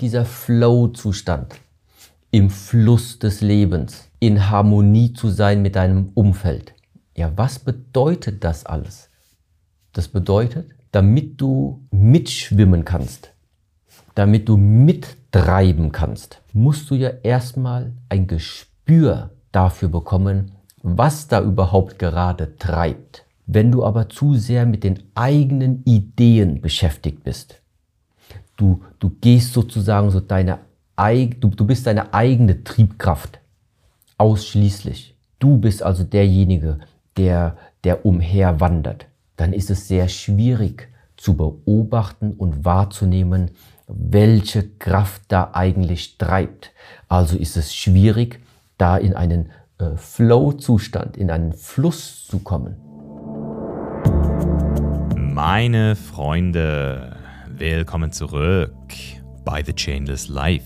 dieser Flow-Zustand, im Fluss des Lebens, in Harmonie zu sein mit deinem Umfeld. Ja, was bedeutet das alles? Das bedeutet, damit du mitschwimmen kannst, damit du mittreiben kannst, musst du ja erstmal ein Gespür dafür bekommen, was da überhaupt gerade treibt. Wenn du aber zu sehr mit den eigenen Ideen beschäftigt bist, du, du gehst sozusagen so deine, du, du bist deine eigene Triebkraft ausschließlich. Du bist also derjenige, der, der umherwandert. Dann ist es sehr schwierig zu beobachten und wahrzunehmen, welche Kraft da eigentlich treibt. Also ist es schwierig, da in einen äh, Flow-Zustand, in einen Fluss zu kommen. Meine Freunde, willkommen zurück bei The Chainless Life,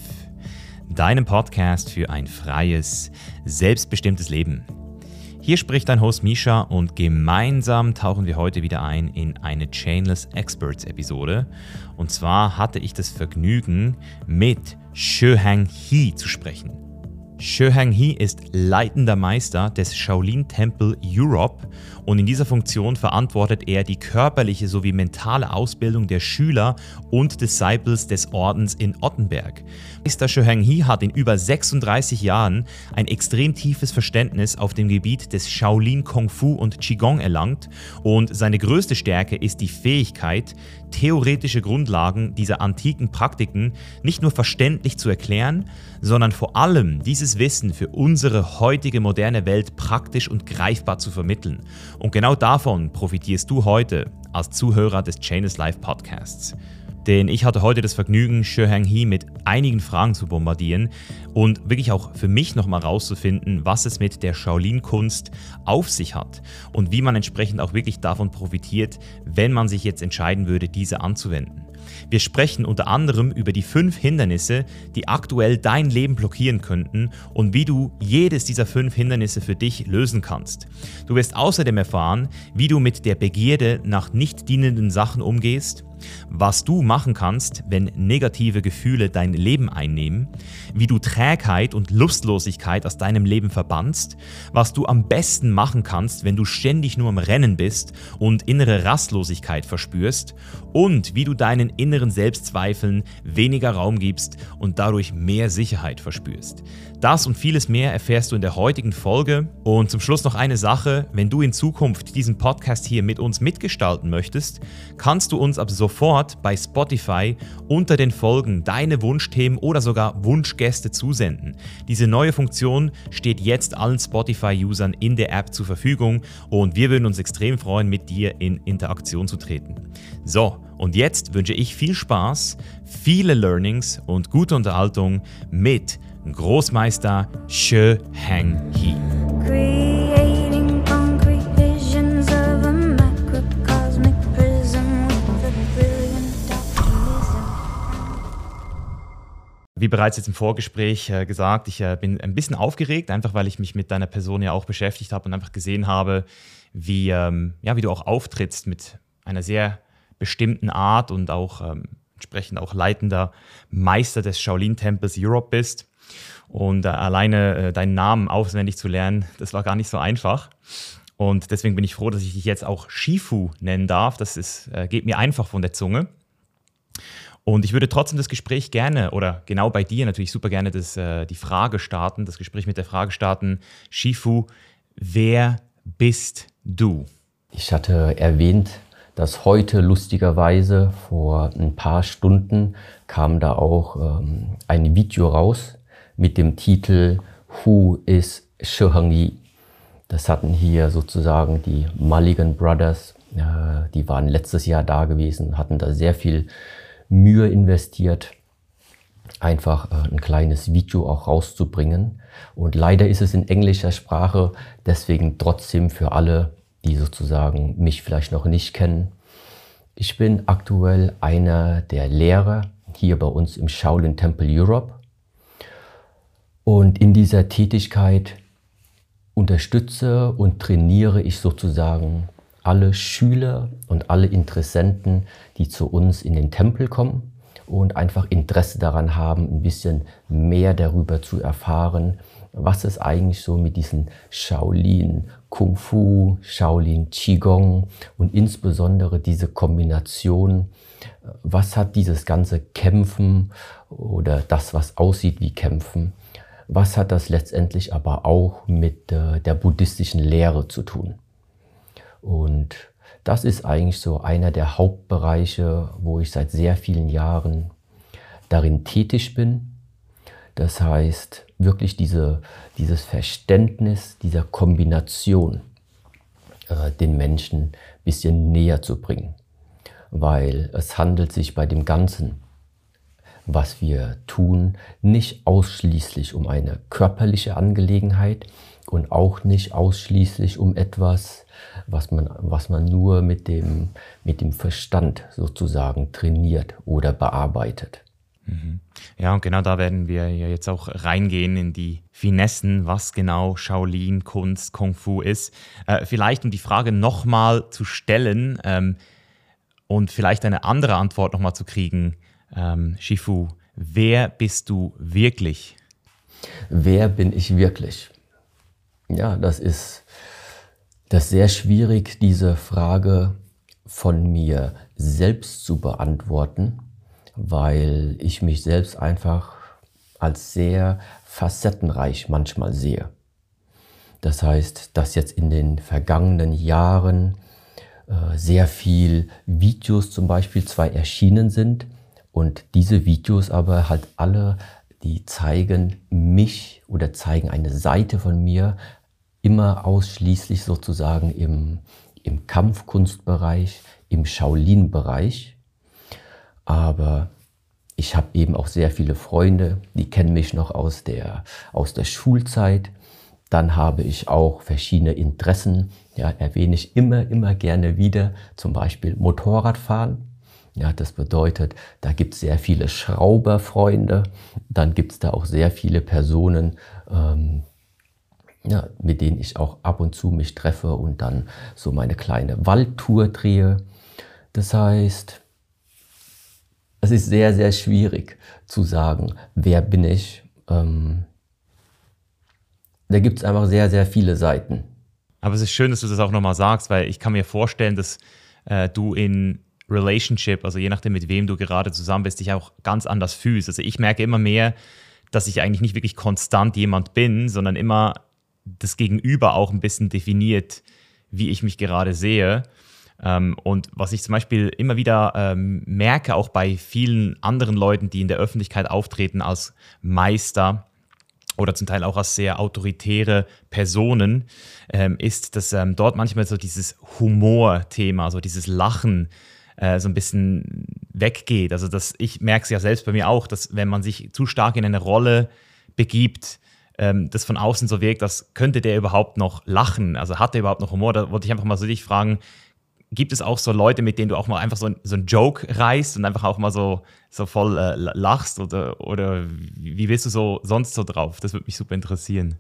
deinem Podcast für ein freies, selbstbestimmtes Leben. Hier spricht dein Host Misha und gemeinsam tauchen wir heute wieder ein in eine Chainless Experts Episode. Und zwar hatte ich das Vergnügen, mit Hang He zu sprechen. Hang He ist leitender Meister des Shaolin Temple Europe und in dieser Funktion verantwortet er die körperliche sowie mentale Ausbildung der Schüler und Disciples des Ordens in Ottenberg. Meister Shoheng He hat in über 36 Jahren ein extrem tiefes Verständnis auf dem Gebiet des Shaolin Kung Fu und Qigong erlangt und seine größte Stärke ist die Fähigkeit, theoretische Grundlagen dieser antiken Praktiken nicht nur verständlich zu erklären, sondern vor allem dieses Wissen für unsere heutige moderne Welt praktisch und greifbar zu vermitteln. Und genau davon profitierst du heute als Zuhörer des Chainless Life Podcasts. Denn ich hatte heute das Vergnügen, Hang He mit einigen Fragen zu bombardieren und wirklich auch für mich nochmal rauszufinden, was es mit der Shaolin-Kunst auf sich hat und wie man entsprechend auch wirklich davon profitiert, wenn man sich jetzt entscheiden würde, diese anzuwenden. Wir sprechen unter anderem über die fünf Hindernisse, die aktuell dein Leben blockieren könnten und wie du jedes dieser fünf Hindernisse für dich lösen kannst. Du wirst außerdem erfahren, wie du mit der Begierde nach nicht dienenden Sachen umgehst, was du machen kannst, wenn negative Gefühle dein Leben einnehmen, wie du Trägheit und Lustlosigkeit aus deinem Leben verbannst, was du am besten machen kannst, wenn du ständig nur am Rennen bist und innere Rastlosigkeit verspürst und wie du deinen inneren Selbstzweifeln weniger Raum gibst und dadurch mehr Sicherheit verspürst. Das und vieles mehr erfährst du in der heutigen Folge. Und zum Schluss noch eine Sache, wenn du in Zukunft diesen Podcast hier mit uns mitgestalten möchtest, kannst du uns ab sofort bei Spotify unter den Folgen deine Wunschthemen oder sogar Wunschgäste zusenden. Diese neue Funktion steht jetzt allen Spotify-Usern in der App zur Verfügung und wir würden uns extrem freuen, mit dir in Interaktion zu treten. So, und jetzt wünsche ich viel Spaß, viele Learnings und gute Unterhaltung mit Großmeister She Hang He. Wie bereits jetzt im Vorgespräch äh, gesagt, ich äh, bin ein bisschen aufgeregt, einfach weil ich mich mit deiner Person ja auch beschäftigt habe und einfach gesehen habe, wie, ähm, ja, wie du auch auftrittst mit einer sehr bestimmten Art und auch ähm, entsprechend auch leitender Meister des Shaolin-Tempels Europe bist. Und äh, alleine äh, deinen Namen auswendig zu lernen, das war gar nicht so einfach. Und deswegen bin ich froh, dass ich dich jetzt auch Shifu nennen darf. Das ist, äh, geht mir einfach von der Zunge. Und ich würde trotzdem das Gespräch gerne, oder genau bei dir natürlich super gerne das, äh, die Frage starten, das Gespräch mit der Frage starten, Shifu, wer bist du? Ich hatte erwähnt, dass heute lustigerweise vor ein paar Stunden kam da auch ähm, ein Video raus mit dem Titel Who is Shi Hengyi? Das hatten hier sozusagen die Mulligan Brothers, äh, die waren letztes Jahr da gewesen, hatten da sehr viel Mühe investiert, einfach äh, ein kleines Video auch rauszubringen. Und leider ist es in englischer Sprache, deswegen trotzdem für alle, die sozusagen mich vielleicht noch nicht kennen. Ich bin aktuell einer der Lehrer hier bei uns im Shaolin Temple Europe und in dieser Tätigkeit unterstütze und trainiere ich sozusagen alle Schüler und alle Interessenten, die zu uns in den Tempel kommen und einfach Interesse daran haben, ein bisschen mehr darüber zu erfahren, was es eigentlich so mit diesen Shaolin Kung Fu, Shaolin Qigong und insbesondere diese Kombination, was hat dieses ganze Kämpfen oder das, was aussieht wie Kämpfen, was hat das letztendlich aber auch mit äh, der buddhistischen Lehre zu tun? Und das ist eigentlich so einer der Hauptbereiche, wo ich seit sehr vielen Jahren darin tätig bin. Das heißt, wirklich diese, dieses Verständnis dieser Kombination äh, den Menschen ein bisschen näher zu bringen. Weil es handelt sich bei dem Ganzen, was wir tun, nicht ausschließlich um eine körperliche Angelegenheit und auch nicht ausschließlich um etwas, was man, was man nur mit dem, mit dem Verstand sozusagen trainiert oder bearbeitet. Mhm. Ja, und genau da werden wir ja jetzt auch reingehen in die Finessen, was genau Shaolin, Kunst, Kung Fu ist. Äh, vielleicht, um die Frage nochmal zu stellen ähm, und vielleicht eine andere Antwort nochmal zu kriegen, ähm, Shifu, wer bist du wirklich? Wer bin ich wirklich? Ja, das ist, das ist sehr schwierig, diese Frage von mir selbst zu beantworten weil ich mich selbst einfach als sehr facettenreich manchmal sehe. Das heißt, dass jetzt in den vergangenen Jahren äh, sehr viel Videos zum Beispiel zwar erschienen sind und diese Videos aber halt alle, die zeigen mich oder zeigen eine Seite von mir immer ausschließlich sozusagen im, im Kampfkunstbereich, im Shaolin-Bereich aber ich habe eben auch sehr viele Freunde, die kennen mich noch aus der, aus der Schulzeit. Dann habe ich auch verschiedene Interessen, ja, erwähne ich immer, immer gerne wieder, zum Beispiel Motorradfahren. Ja, das bedeutet, da gibt es sehr viele Schrauberfreunde, dann gibt es da auch sehr viele Personen, ähm, ja, mit denen ich auch ab und zu mich treffe und dann so meine kleine Waldtour drehe. Das heißt, es ist sehr, sehr schwierig zu sagen, wer bin ich. Ähm, da gibt es einfach sehr, sehr viele Seiten. Aber es ist schön, dass du das auch nochmal sagst, weil ich kann mir vorstellen, dass äh, du in Relationship, also je nachdem, mit wem du gerade zusammen bist, dich auch ganz anders fühlst. Also ich merke immer mehr, dass ich eigentlich nicht wirklich konstant jemand bin, sondern immer das Gegenüber auch ein bisschen definiert, wie ich mich gerade sehe. Ähm, und was ich zum Beispiel immer wieder ähm, merke, auch bei vielen anderen Leuten, die in der Öffentlichkeit auftreten als Meister, oder zum Teil auch als sehr autoritäre Personen, ähm, ist, dass dort manchmal so dieses Humor-Thema, so dieses Lachen äh, so ein bisschen weggeht. Also dass ich merke es ja selbst bei mir auch, dass wenn man sich zu stark in eine Rolle begibt, ähm, das von außen so wirkt, als könnte der überhaupt noch lachen. Also hat er überhaupt noch Humor? Da wollte ich einfach mal so dich fragen, gibt es auch so Leute, mit denen du auch mal einfach so, so einen Joke reißt und einfach auch mal so, so voll äh, lachst? Oder, oder wie bist du so sonst so drauf? Das würde mich super interessieren.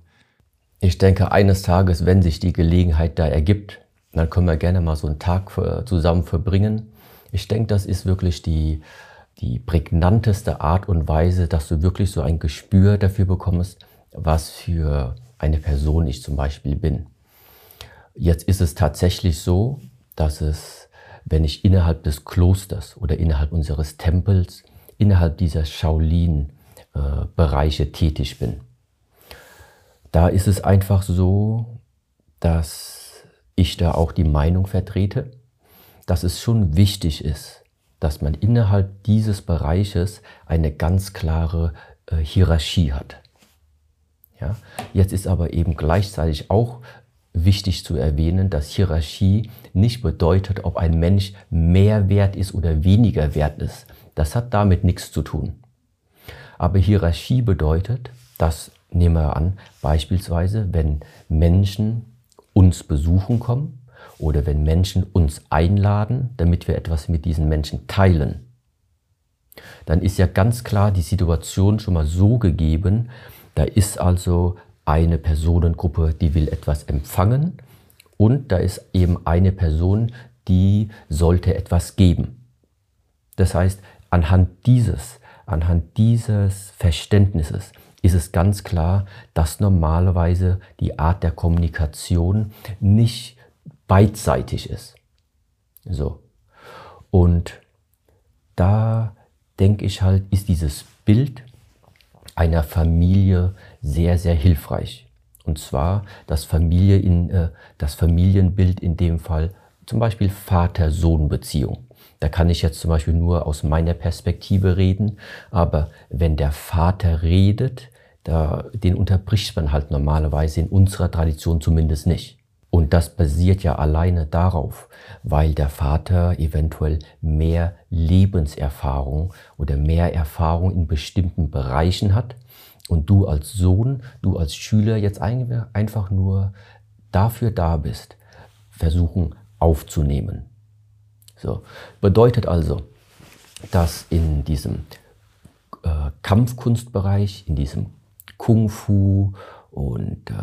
Ich denke, eines Tages, wenn sich die Gelegenheit da ergibt, dann können wir gerne mal so einen Tag für, zusammen verbringen. Ich denke, das ist wirklich die, die prägnanteste Art und Weise, dass du wirklich so ein Gespür dafür bekommst, was für eine Person ich zum Beispiel bin. Jetzt ist es tatsächlich so, dass es, wenn ich innerhalb des Klosters oder innerhalb unseres Tempels, innerhalb dieser Shaolin-Bereiche äh, tätig bin, da ist es einfach so, dass ich da auch die Meinung vertrete, dass es schon wichtig ist, dass man innerhalb dieses Bereiches eine ganz klare äh, Hierarchie hat. Ja? Jetzt ist aber eben gleichzeitig auch wichtig zu erwähnen, dass Hierarchie nicht bedeutet, ob ein Mensch mehr wert ist oder weniger wert ist. Das hat damit nichts zu tun. Aber Hierarchie bedeutet, dass, nehmen wir an, beispielsweise, wenn Menschen uns besuchen kommen oder wenn Menschen uns einladen, damit wir etwas mit diesen Menschen teilen, dann ist ja ganz klar die Situation schon mal so gegeben, da ist also eine Personengruppe, die will etwas empfangen und da ist eben eine Person, die sollte etwas geben. Das heißt, anhand dieses, anhand dieses Verständnisses ist es ganz klar, dass normalerweise die Art der Kommunikation nicht beidseitig ist. So. Und da denke ich halt, ist dieses Bild einer Familie sehr, sehr hilfreich. Und zwar das, Familie in, äh, das Familienbild in dem Fall zum Beispiel Vater-Sohn-Beziehung. Da kann ich jetzt zum Beispiel nur aus meiner Perspektive reden, aber wenn der Vater redet, da, den unterbricht man halt normalerweise in unserer Tradition zumindest nicht. Und das basiert ja alleine darauf, weil der Vater eventuell mehr Lebenserfahrung oder mehr Erfahrung in bestimmten Bereichen hat und du als Sohn, du als Schüler jetzt einfach nur dafür da bist, versuchen aufzunehmen. So. Bedeutet also, dass in diesem äh, Kampfkunstbereich, in diesem Kung Fu und äh,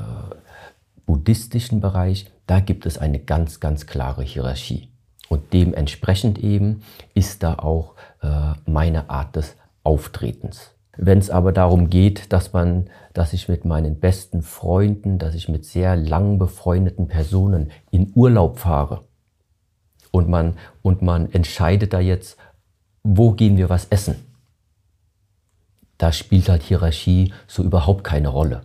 buddhistischen Bereich, da gibt es eine ganz, ganz klare Hierarchie. Und dementsprechend eben ist da auch äh, meine Art des Auftretens. Wenn es aber darum geht, dass man, dass ich mit meinen besten Freunden, dass ich mit sehr lang befreundeten Personen in Urlaub fahre und man, und man entscheidet da jetzt, wo gehen wir was essen, da spielt halt Hierarchie so überhaupt keine Rolle.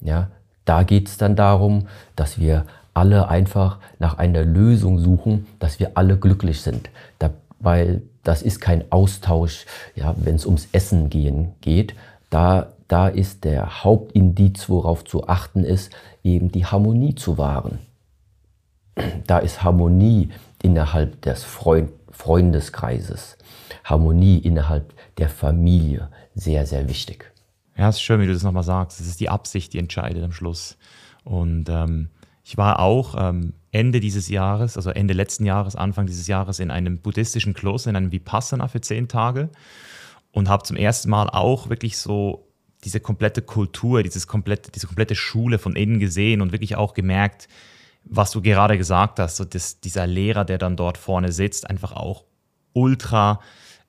Ja, da geht es dann darum, dass wir alle einfach nach einer Lösung suchen, dass wir alle glücklich sind. Da, weil das ist kein Austausch, ja, wenn es ums Essen gehen geht. Da, da ist der Hauptindiz, worauf zu achten ist, eben die Harmonie zu wahren. Da ist Harmonie innerhalb des Freund, Freundeskreises, Harmonie innerhalb der Familie sehr, sehr wichtig. Ja, es ist schön, wie du das nochmal sagst. Es ist die Absicht, die entscheidet am Schluss. Und ähm, ich war auch ähm, Ende dieses Jahres, also Ende letzten Jahres, Anfang dieses Jahres in einem buddhistischen Kloster, in einem Vipassana für zehn Tage und habe zum ersten Mal auch wirklich so diese komplette Kultur, dieses komplette, diese komplette Schule von innen gesehen und wirklich auch gemerkt, was du gerade gesagt hast, so dass dieser Lehrer, der dann dort vorne sitzt, einfach auch ultra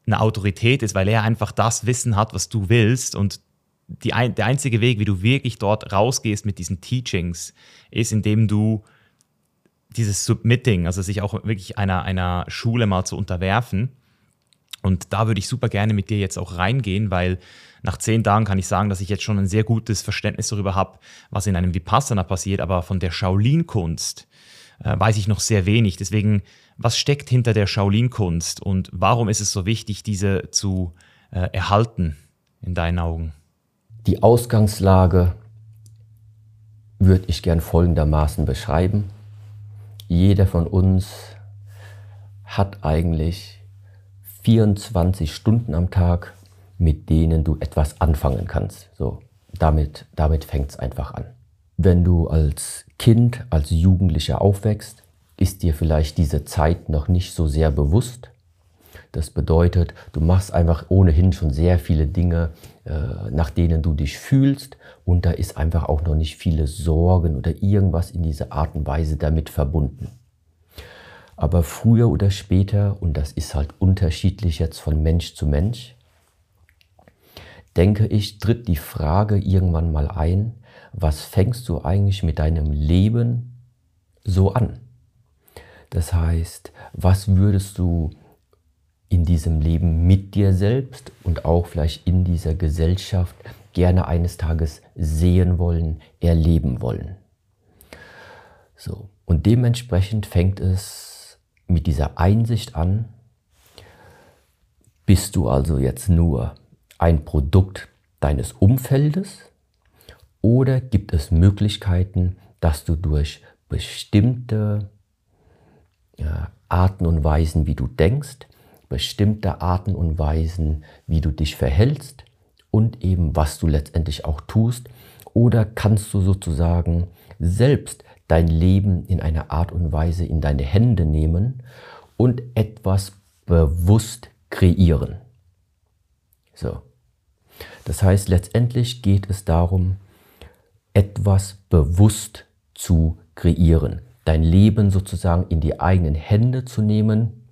eine Autorität ist, weil er einfach das Wissen hat, was du willst und die, der einzige Weg, wie du wirklich dort rausgehst mit diesen Teachings, ist, indem du dieses Submitting, also sich auch wirklich einer, einer Schule mal zu unterwerfen. Und da würde ich super gerne mit dir jetzt auch reingehen, weil nach zehn Tagen kann ich sagen, dass ich jetzt schon ein sehr gutes Verständnis darüber habe, was in einem Vipassana passiert, aber von der Shaolin-Kunst äh, weiß ich noch sehr wenig. Deswegen, was steckt hinter der Shaolin-Kunst und warum ist es so wichtig, diese zu äh, erhalten in deinen Augen? Die Ausgangslage würde ich gern folgendermaßen beschreiben. Jeder von uns hat eigentlich 24 Stunden am Tag, mit denen du etwas anfangen kannst. So, damit, damit fängt es einfach an. Wenn du als Kind, als Jugendlicher aufwächst, ist dir vielleicht diese Zeit noch nicht so sehr bewusst. Das bedeutet, du machst einfach ohnehin schon sehr viele Dinge, äh, nach denen du dich fühlst und da ist einfach auch noch nicht viele Sorgen oder irgendwas in dieser Art und Weise damit verbunden. Aber früher oder später, und das ist halt unterschiedlich jetzt von Mensch zu Mensch, denke ich, tritt die Frage irgendwann mal ein, was fängst du eigentlich mit deinem Leben so an? Das heißt, was würdest du in diesem Leben mit dir selbst und auch vielleicht in dieser Gesellschaft gerne eines Tages sehen wollen, erleben wollen. So. Und dementsprechend fängt es mit dieser Einsicht an, bist du also jetzt nur ein Produkt deines Umfeldes oder gibt es Möglichkeiten, dass du durch bestimmte Arten und Weisen, wie du denkst, bestimmte Arten und Weisen, wie du dich verhältst und eben was du letztendlich auch tust? Oder kannst du sozusagen selbst dein Leben in einer Art und Weise in deine Hände nehmen und etwas bewusst kreieren? So. Das heißt, letztendlich geht es darum, etwas bewusst zu kreieren, dein Leben sozusagen in die eigenen Hände zu nehmen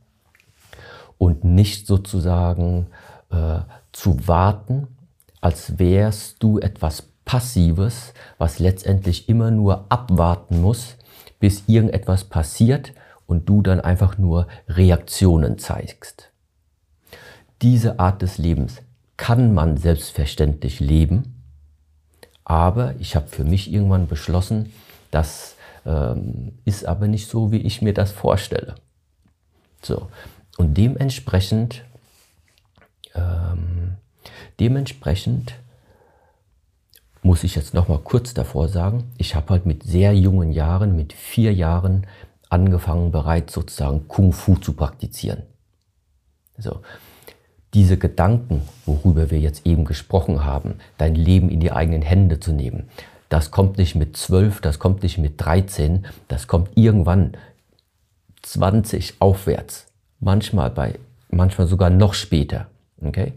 und nicht sozusagen äh, zu warten, als wärst du etwas Passives, was letztendlich immer nur abwarten muss, bis irgendetwas passiert und du dann einfach nur Reaktionen zeigst. Diese Art des Lebens kann man selbstverständlich leben, aber ich habe für mich irgendwann beschlossen, das ähm, ist aber nicht so, wie ich mir das vorstelle. So. Und dementsprechend, ähm, dementsprechend muss ich jetzt noch mal kurz davor sagen, ich habe halt mit sehr jungen Jahren, mit vier Jahren angefangen bereits sozusagen Kung Fu zu praktizieren. So. Diese Gedanken, worüber wir jetzt eben gesprochen haben, dein Leben in die eigenen Hände zu nehmen, das kommt nicht mit 12, das kommt nicht mit 13, das kommt irgendwann 20 aufwärts. Manchmal bei, manchmal sogar noch später. Okay?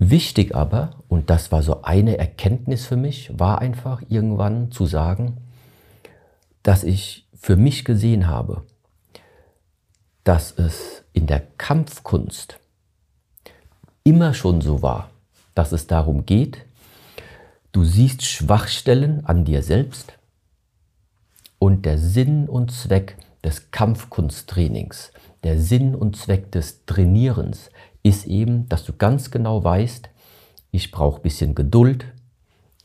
Wichtig aber, und das war so eine Erkenntnis für mich, war einfach irgendwann zu sagen, dass ich für mich gesehen habe, dass es in der Kampfkunst immer schon so war, dass es darum geht, du siehst Schwachstellen an dir selbst und der Sinn und Zweck des Kampfkunsttrainings, der Sinn und Zweck des Trainierens ist eben, dass du ganz genau weißt, ich brauche ein bisschen Geduld,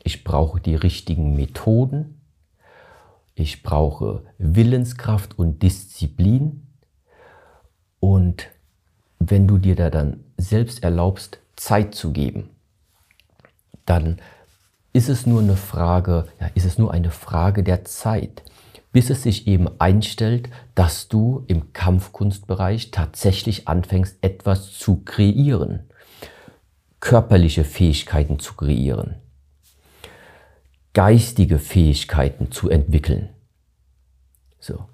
ich brauche die richtigen Methoden, ich brauche Willenskraft und Disziplin. Und wenn du dir da dann selbst erlaubst, Zeit zu geben, dann ist es nur eine Frage, ja, ist es nur eine Frage der Zeit, bis es sich eben einstellt, dass du im Kampfkunstbereich tatsächlich anfängst, etwas zu kreieren, körperliche Fähigkeiten zu kreieren, geistige Fähigkeiten zu entwickeln. So.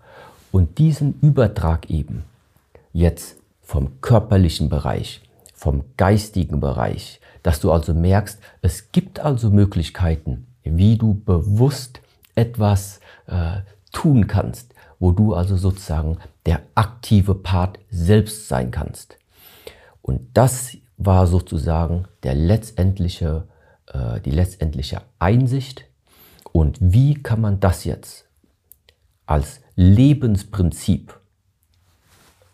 Und diesen Übertrag eben jetzt vom körperlichen Bereich, vom geistigen Bereich, dass du also merkst, es gibt also Möglichkeiten, wie du bewusst etwas äh, tun kannst, wo du also sozusagen der aktive Part selbst sein kannst. Und das war sozusagen der letztendliche, äh, die letztendliche Einsicht. Und wie kann man das jetzt als Lebensprinzip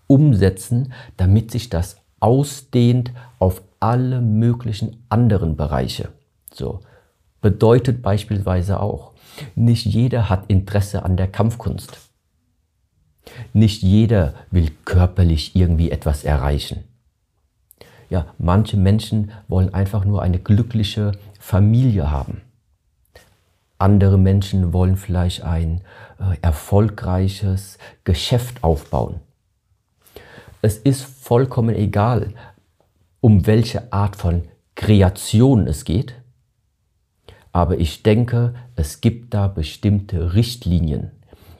umsetzen, damit sich das ausdehnt auf alle möglichen anderen Bereiche. So bedeutet beispielsweise auch, nicht jeder hat Interesse an der Kampfkunst. Nicht jeder will körperlich irgendwie etwas erreichen. Ja, manche Menschen wollen einfach nur eine glückliche Familie haben. Andere Menschen wollen vielleicht ein äh, erfolgreiches Geschäft aufbauen. Es ist vollkommen egal, um welche Art von Kreation es geht. Aber ich denke, es gibt da bestimmte Richtlinien,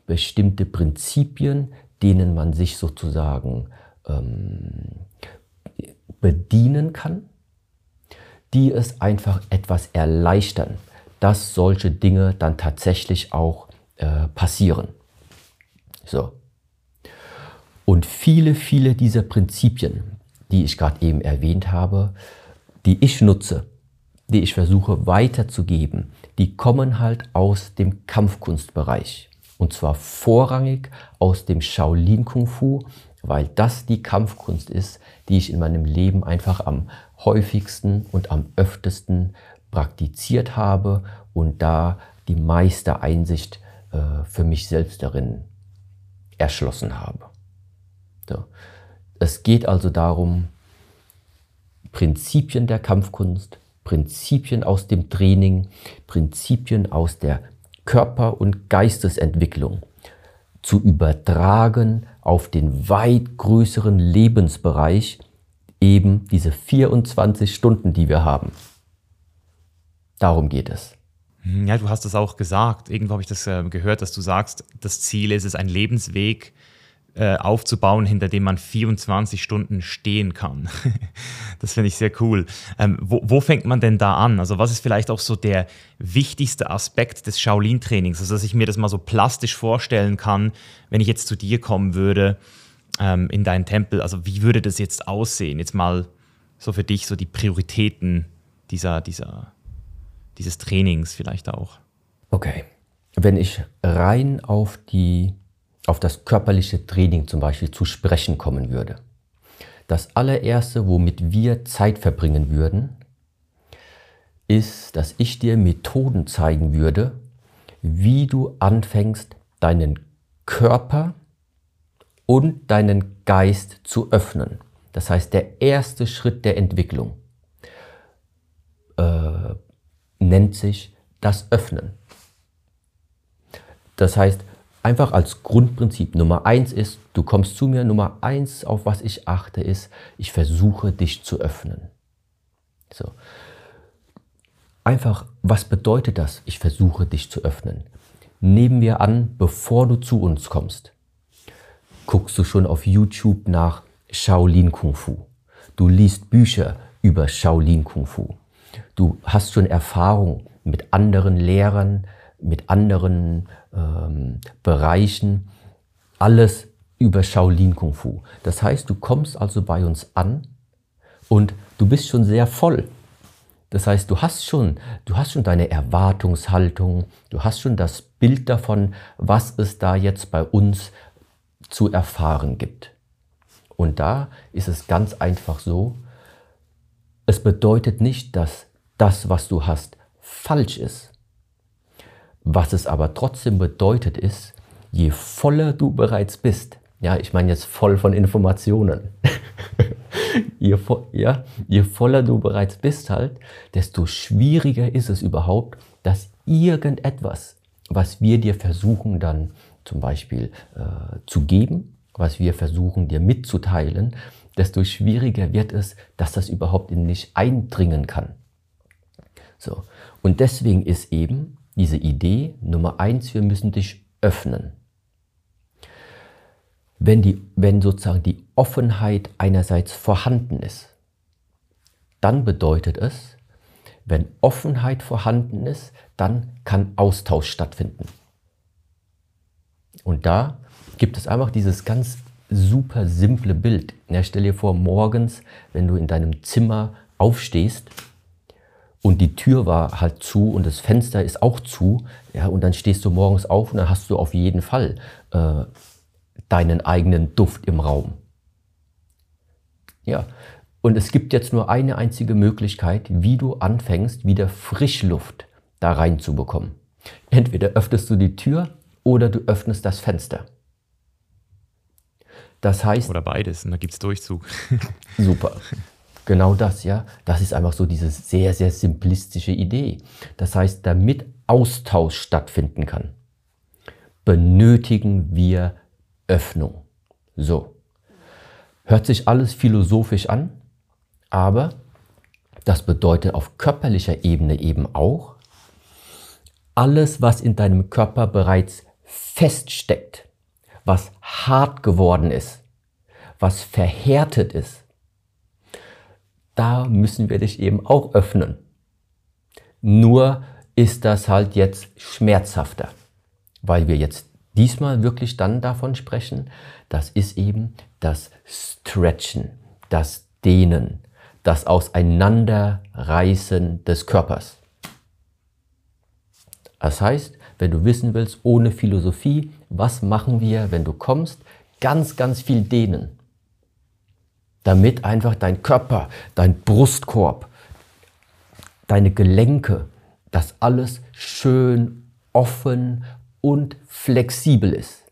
bestimmte Prinzipien, denen man sich sozusagen ähm, bedienen kann, die es einfach etwas erleichtern, dass solche Dinge dann tatsächlich auch äh, passieren. So. Und viele, viele dieser Prinzipien, die ich gerade eben erwähnt habe, die ich nutze, die ich versuche weiterzugeben, die kommen halt aus dem Kampfkunstbereich. Und zwar vorrangig aus dem Shaolin Kung Fu, weil das die Kampfkunst ist, die ich in meinem Leben einfach am häufigsten und am öftesten praktiziert habe und da die meiste Einsicht äh, für mich selbst darin erschlossen habe. So. Es geht also darum, Prinzipien der Kampfkunst Prinzipien aus dem Training, Prinzipien aus der Körper- und Geistesentwicklung zu übertragen auf den weit größeren Lebensbereich, eben diese 24 Stunden, die wir haben. Darum geht es. Ja, du hast es auch gesagt. Irgendwo habe ich das äh, gehört, dass du sagst, das Ziel ist es, ein Lebensweg äh, aufzubauen, hinter dem man 24 Stunden stehen kann. das finde ich sehr cool. Ähm, wo, wo, fängt man denn da an? Also was ist vielleicht auch so der wichtigste Aspekt des Shaolin-Trainings? Also dass ich mir das mal so plastisch vorstellen kann, wenn ich jetzt zu dir kommen würde ähm, in deinen Tempel? Also wie würde das jetzt aussehen? Jetzt mal so für dich so die Prioritäten dieser, dieser, dieses Trainings vielleicht auch. Okay. Wenn ich rein auf die, auf das körperliche Training zum Beispiel zu sprechen kommen würde. Das allererste, womit wir Zeit verbringen würden, ist, dass ich dir Methoden zeigen würde, wie du anfängst, deinen Körper und deinen Geist zu öffnen. Das heißt, der erste Schritt der Entwicklung äh, nennt sich das Öffnen. Das heißt, einfach als Grundprinzip Nummer eins ist, du kommst zu mir, Nummer eins, auf was ich achte, ist, ich versuche dich zu öffnen. So. Einfach, was bedeutet das? Ich versuche dich zu öffnen. Nehmen wir an, bevor du zu uns kommst, guckst du schon auf YouTube nach Shaolin Kung Fu. Du liest Bücher über Shaolin Kung Fu. Du hast schon Erfahrung mit anderen Lehrern, mit anderen ähm, Bereichen. Alles über Shaolin Kung Fu. Das heißt, du kommst also bei uns an und du bist schon sehr voll das heißt, du hast schon, du hast schon deine Erwartungshaltung, du hast schon das Bild davon, was es da jetzt bei uns zu erfahren gibt. Und da ist es ganz einfach so, es bedeutet nicht, dass das, was du hast, falsch ist. Was es aber trotzdem bedeutet ist, je voller du bereits bist, ja, ich meine jetzt voll von Informationen, je, ja, je voller du bereits bist halt, desto schwieriger ist es überhaupt, dass irgendetwas, was wir dir versuchen dann zum Beispiel äh, zu geben, was wir versuchen dir mitzuteilen, desto schwieriger wird es, dass das überhaupt in dich eindringen kann. So. Und deswegen ist eben diese Idee Nummer eins, wir müssen dich öffnen wenn, die, wenn sozusagen die Offenheit einerseits vorhanden ist, dann bedeutet es, wenn Offenheit vorhanden ist, dann kann Austausch stattfinden. Und da gibt es einfach dieses ganz super simple Bild. Ja, stell dir vor, morgens, wenn du in deinem Zimmer aufstehst und die Tür war halt zu und das Fenster ist auch zu, ja, und dann stehst du morgens auf und dann hast du auf jeden Fall äh, deinen eigenen Duft im Raum. Ja, und es gibt jetzt nur eine einzige Möglichkeit, wie du anfängst, wieder Frischluft da reinzubekommen. Entweder öffnest du die Tür oder du öffnest das Fenster. Das heißt. Oder beides, und da gibt es Durchzug. super. Genau das, ja. Das ist einfach so diese sehr, sehr simplistische Idee. Das heißt, damit Austausch stattfinden kann, benötigen wir Öffnung. So. Hört sich alles philosophisch an, aber das bedeutet auf körperlicher Ebene eben auch, alles, was in deinem Körper bereits feststeckt, was hart geworden ist, was verhärtet ist, da müssen wir dich eben auch öffnen. Nur ist das halt jetzt schmerzhafter, weil wir jetzt diesmal wirklich dann davon sprechen, das ist eben das Stretchen, das Dehnen, das Auseinanderreißen des Körpers. Das heißt, wenn du wissen willst, ohne Philosophie, was machen wir, wenn du kommst, ganz, ganz viel dehnen. Damit einfach dein Körper, dein Brustkorb, deine Gelenke, das alles schön offen und flexibel ist.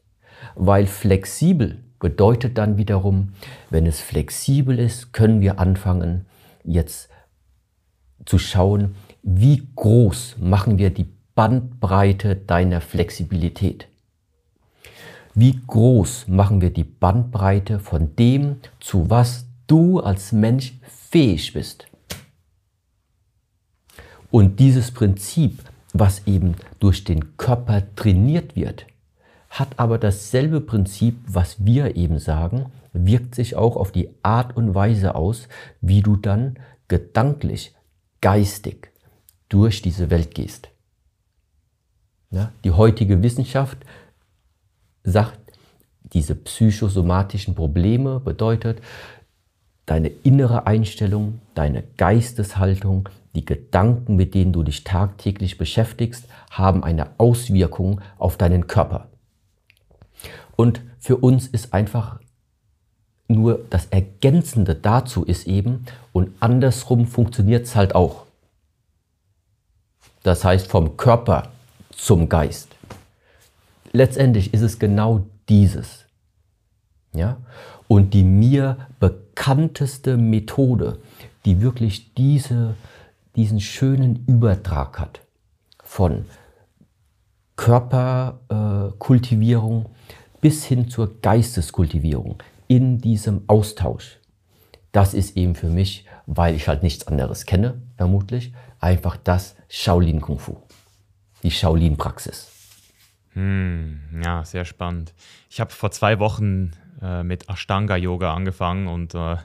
Weil flexibel bedeutet dann wiederum, wenn es flexibel ist, können wir anfangen, jetzt zu schauen, wie groß machen wir die Bandbreite deiner Flexibilität. Wie groß machen wir die Bandbreite von dem, zu was du als Mensch fähig bist. Und dieses Prinzip was eben durch den Körper trainiert wird, hat aber dasselbe Prinzip, was wir eben sagen, wirkt sich auch auf die Art und Weise aus, wie du dann gedanklich, geistig durch diese Welt gehst. Ja, die heutige Wissenschaft sagt, diese psychosomatischen Probleme bedeutet, deine innere Einstellung, deine Geisteshaltung, die Gedanken, mit denen du dich tagtäglich beschäftigst, haben eine Auswirkung auf deinen Körper. Und für uns ist einfach nur das Ergänzende dazu ist eben, und andersrum funktioniert es halt auch. Das heißt vom Körper zum Geist. Letztendlich ist es genau dieses. Ja? Und die mir bekannteste Methode, die wirklich diese, diesen schönen Übertrag hat von Körperkultivierung äh, bis hin zur Geisteskultivierung in diesem Austausch. Das ist eben für mich, weil ich halt nichts anderes kenne, vermutlich, einfach das Shaolin Kung Fu. Die Shaolin Praxis. Hm, ja, sehr spannend. Ich habe vor zwei Wochen äh, mit Ashtanga Yoga angefangen und äh,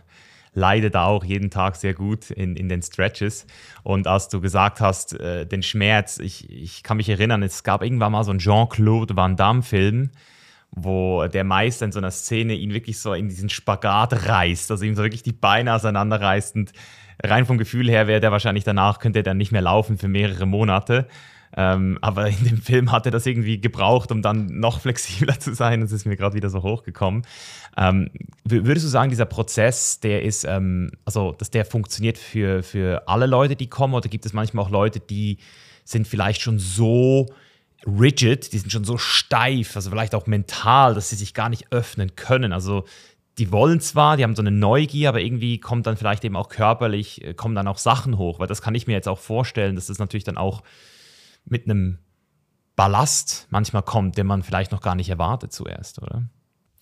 leide da auch jeden Tag sehr gut in, in den Stretches. Und als du gesagt hast, äh, den Schmerz, ich, ich kann mich erinnern, es gab irgendwann mal so einen Jean-Claude Van Damme-Film, wo der Meister in so einer Szene ihn wirklich so in diesen Spagat reißt, also ihm so wirklich die Beine auseinanderreißt und rein vom Gefühl her wäre der wahrscheinlich danach, könnte er dann nicht mehr laufen für mehrere Monate. Ähm, aber in dem Film hat er das irgendwie gebraucht, um dann noch flexibler zu sein. Das ist mir gerade wieder so hochgekommen. Ähm, würdest du sagen, dieser Prozess, der ist, ähm, also, dass der funktioniert für, für alle Leute, die kommen, oder gibt es manchmal auch Leute, die sind vielleicht schon so rigid, die sind schon so steif, also vielleicht auch mental, dass sie sich gar nicht öffnen können. Also die wollen zwar, die haben so eine Neugier, aber irgendwie kommt dann vielleicht eben auch körperlich, äh, kommen dann auch Sachen hoch, weil das kann ich mir jetzt auch vorstellen, dass das natürlich dann auch mit einem Ballast manchmal kommt, den man vielleicht noch gar nicht erwartet zuerst, oder?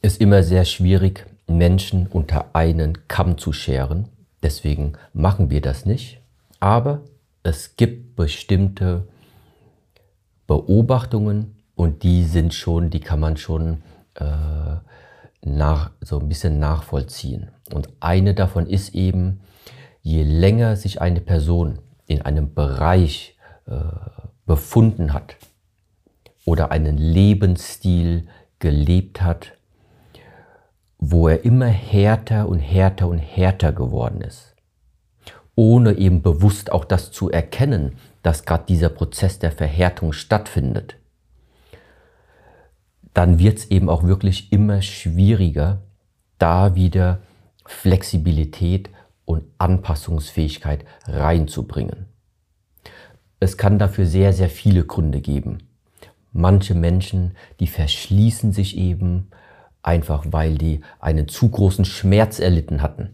Ist immer sehr schwierig, Menschen unter einen Kamm zu scheren. Deswegen machen wir das nicht. Aber es gibt bestimmte Beobachtungen und die sind schon, die kann man schon äh, nach, so ein bisschen nachvollziehen. Und eine davon ist eben, je länger sich eine Person in einem Bereich äh, befunden hat oder einen Lebensstil gelebt hat, wo er immer härter und härter und härter geworden ist, ohne eben bewusst auch das zu erkennen, dass gerade dieser Prozess der Verhärtung stattfindet, dann wird es eben auch wirklich immer schwieriger, da wieder Flexibilität und Anpassungsfähigkeit reinzubringen. Es kann dafür sehr, sehr viele Gründe geben. Manche Menschen, die verschließen sich eben einfach, weil die einen zu großen Schmerz erlitten hatten.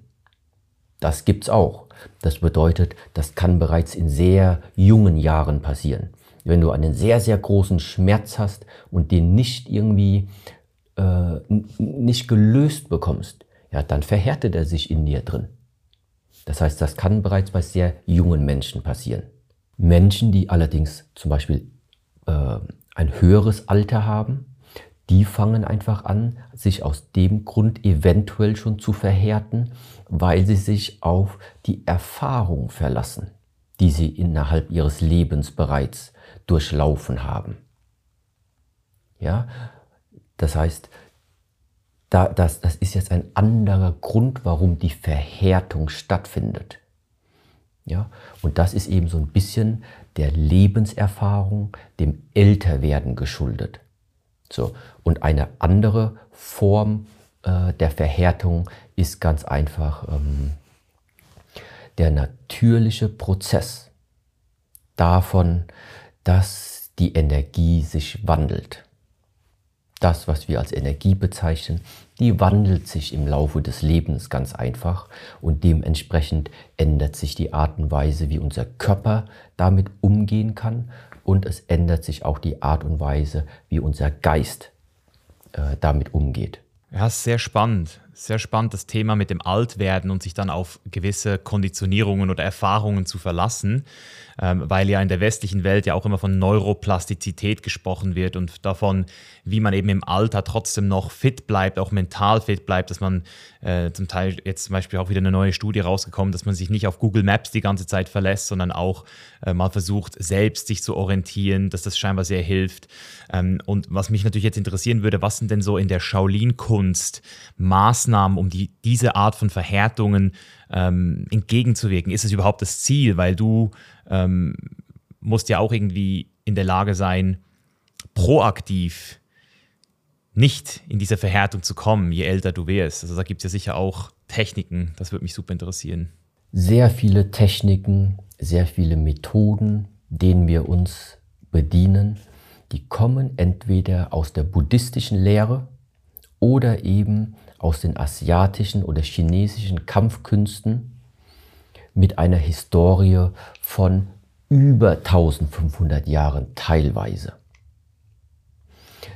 Das gibt's auch. Das bedeutet, das kann bereits in sehr jungen Jahren passieren. Wenn du einen sehr, sehr großen Schmerz hast und den nicht irgendwie äh, nicht gelöst bekommst, ja, dann verhärtet er sich in dir drin. Das heißt, das kann bereits bei sehr jungen Menschen passieren. Menschen, die allerdings zum Beispiel äh, ein höheres Alter haben, die fangen einfach an, sich aus dem Grund eventuell schon zu verhärten, weil sie sich auf die Erfahrung verlassen, die sie innerhalb ihres Lebens bereits durchlaufen haben. Ja, das heißt, da, das, das ist jetzt ein anderer Grund, warum die Verhärtung stattfindet. Ja, und das ist eben so ein bisschen der Lebenserfahrung, dem Älterwerden geschuldet. So. Und eine andere Form äh, der Verhärtung ist ganz einfach ähm, der natürliche Prozess davon, dass die Energie sich wandelt. Das, was wir als Energie bezeichnen, die wandelt sich im Laufe des Lebens ganz einfach und dementsprechend ändert sich die Art und Weise, wie unser Körper damit umgehen kann und es ändert sich auch die Art und Weise, wie unser Geist äh, damit umgeht. Ja, ist sehr spannend. Sehr spannend, das Thema mit dem Altwerden und sich dann auf gewisse Konditionierungen oder Erfahrungen zu verlassen, ähm, weil ja in der westlichen Welt ja auch immer von Neuroplastizität gesprochen wird und davon, wie man eben im Alter trotzdem noch fit bleibt, auch mental fit bleibt, dass man äh, zum Teil jetzt zum Beispiel auch wieder eine neue Studie rausgekommen, dass man sich nicht auf Google Maps die ganze Zeit verlässt, sondern auch äh, mal versucht, selbst sich zu orientieren, dass das scheinbar sehr hilft. Ähm, und was mich natürlich jetzt interessieren würde, was sind denn so in der Shaolin-Kunst Maßnahmen, um die, diese Art von Verhärtungen ähm, entgegenzuwirken? Ist es überhaupt das Ziel? Weil du ähm, musst ja auch irgendwie in der Lage sein, proaktiv nicht in diese Verhärtung zu kommen, je älter du wirst. Also da gibt es ja sicher auch Techniken, das würde mich super interessieren. Sehr viele Techniken, sehr viele Methoden, denen wir uns bedienen, die kommen entweder aus der buddhistischen Lehre oder eben aus den asiatischen oder chinesischen Kampfkünsten mit einer Historie von über 1500 Jahren teilweise.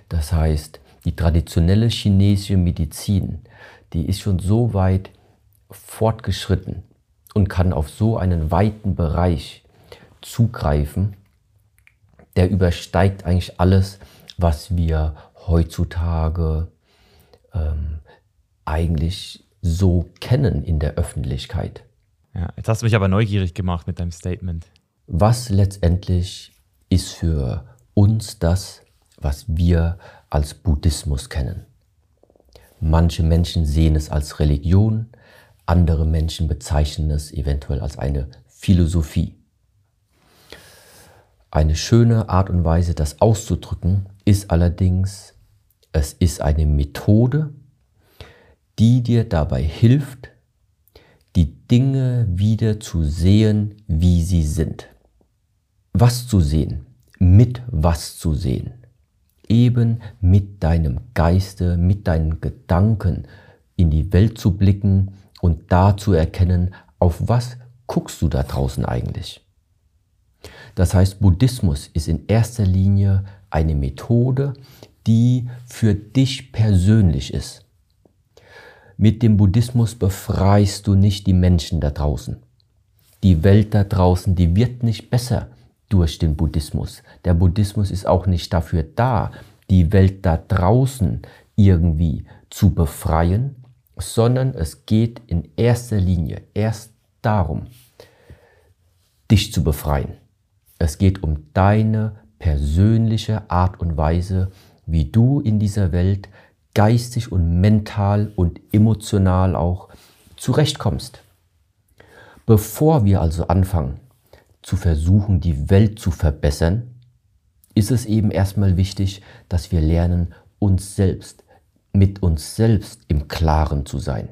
Das heißt, die traditionelle chinesische Medizin, die ist schon so weit fortgeschritten und kann auf so einen weiten Bereich zugreifen, der übersteigt eigentlich alles, was wir heutzutage ähm, eigentlich so kennen in der Öffentlichkeit. Ja, jetzt hast du mich aber neugierig gemacht mit deinem Statement. Was letztendlich ist für uns das, was wir als Buddhismus kennen? Manche Menschen sehen es als Religion, andere Menschen bezeichnen es eventuell als eine Philosophie. Eine schöne Art und Weise, das auszudrücken, ist allerdings, es ist eine Methode, die dir dabei hilft, die Dinge wieder zu sehen, wie sie sind. Was zu sehen, mit was zu sehen. Eben mit deinem Geiste, mit deinen Gedanken in die Welt zu blicken und da zu erkennen, auf was guckst du da draußen eigentlich. Das heißt, Buddhismus ist in erster Linie eine Methode, die für dich persönlich ist. Mit dem Buddhismus befreist du nicht die Menschen da draußen. Die Welt da draußen, die wird nicht besser durch den Buddhismus. Der Buddhismus ist auch nicht dafür da, die Welt da draußen irgendwie zu befreien, sondern es geht in erster Linie erst darum, dich zu befreien. Es geht um deine persönliche Art und Weise, wie du in dieser Welt geistig und mental und emotional auch zurechtkommst. Bevor wir also anfangen zu versuchen, die Welt zu verbessern, ist es eben erstmal wichtig, dass wir lernen, uns selbst, mit uns selbst im Klaren zu sein,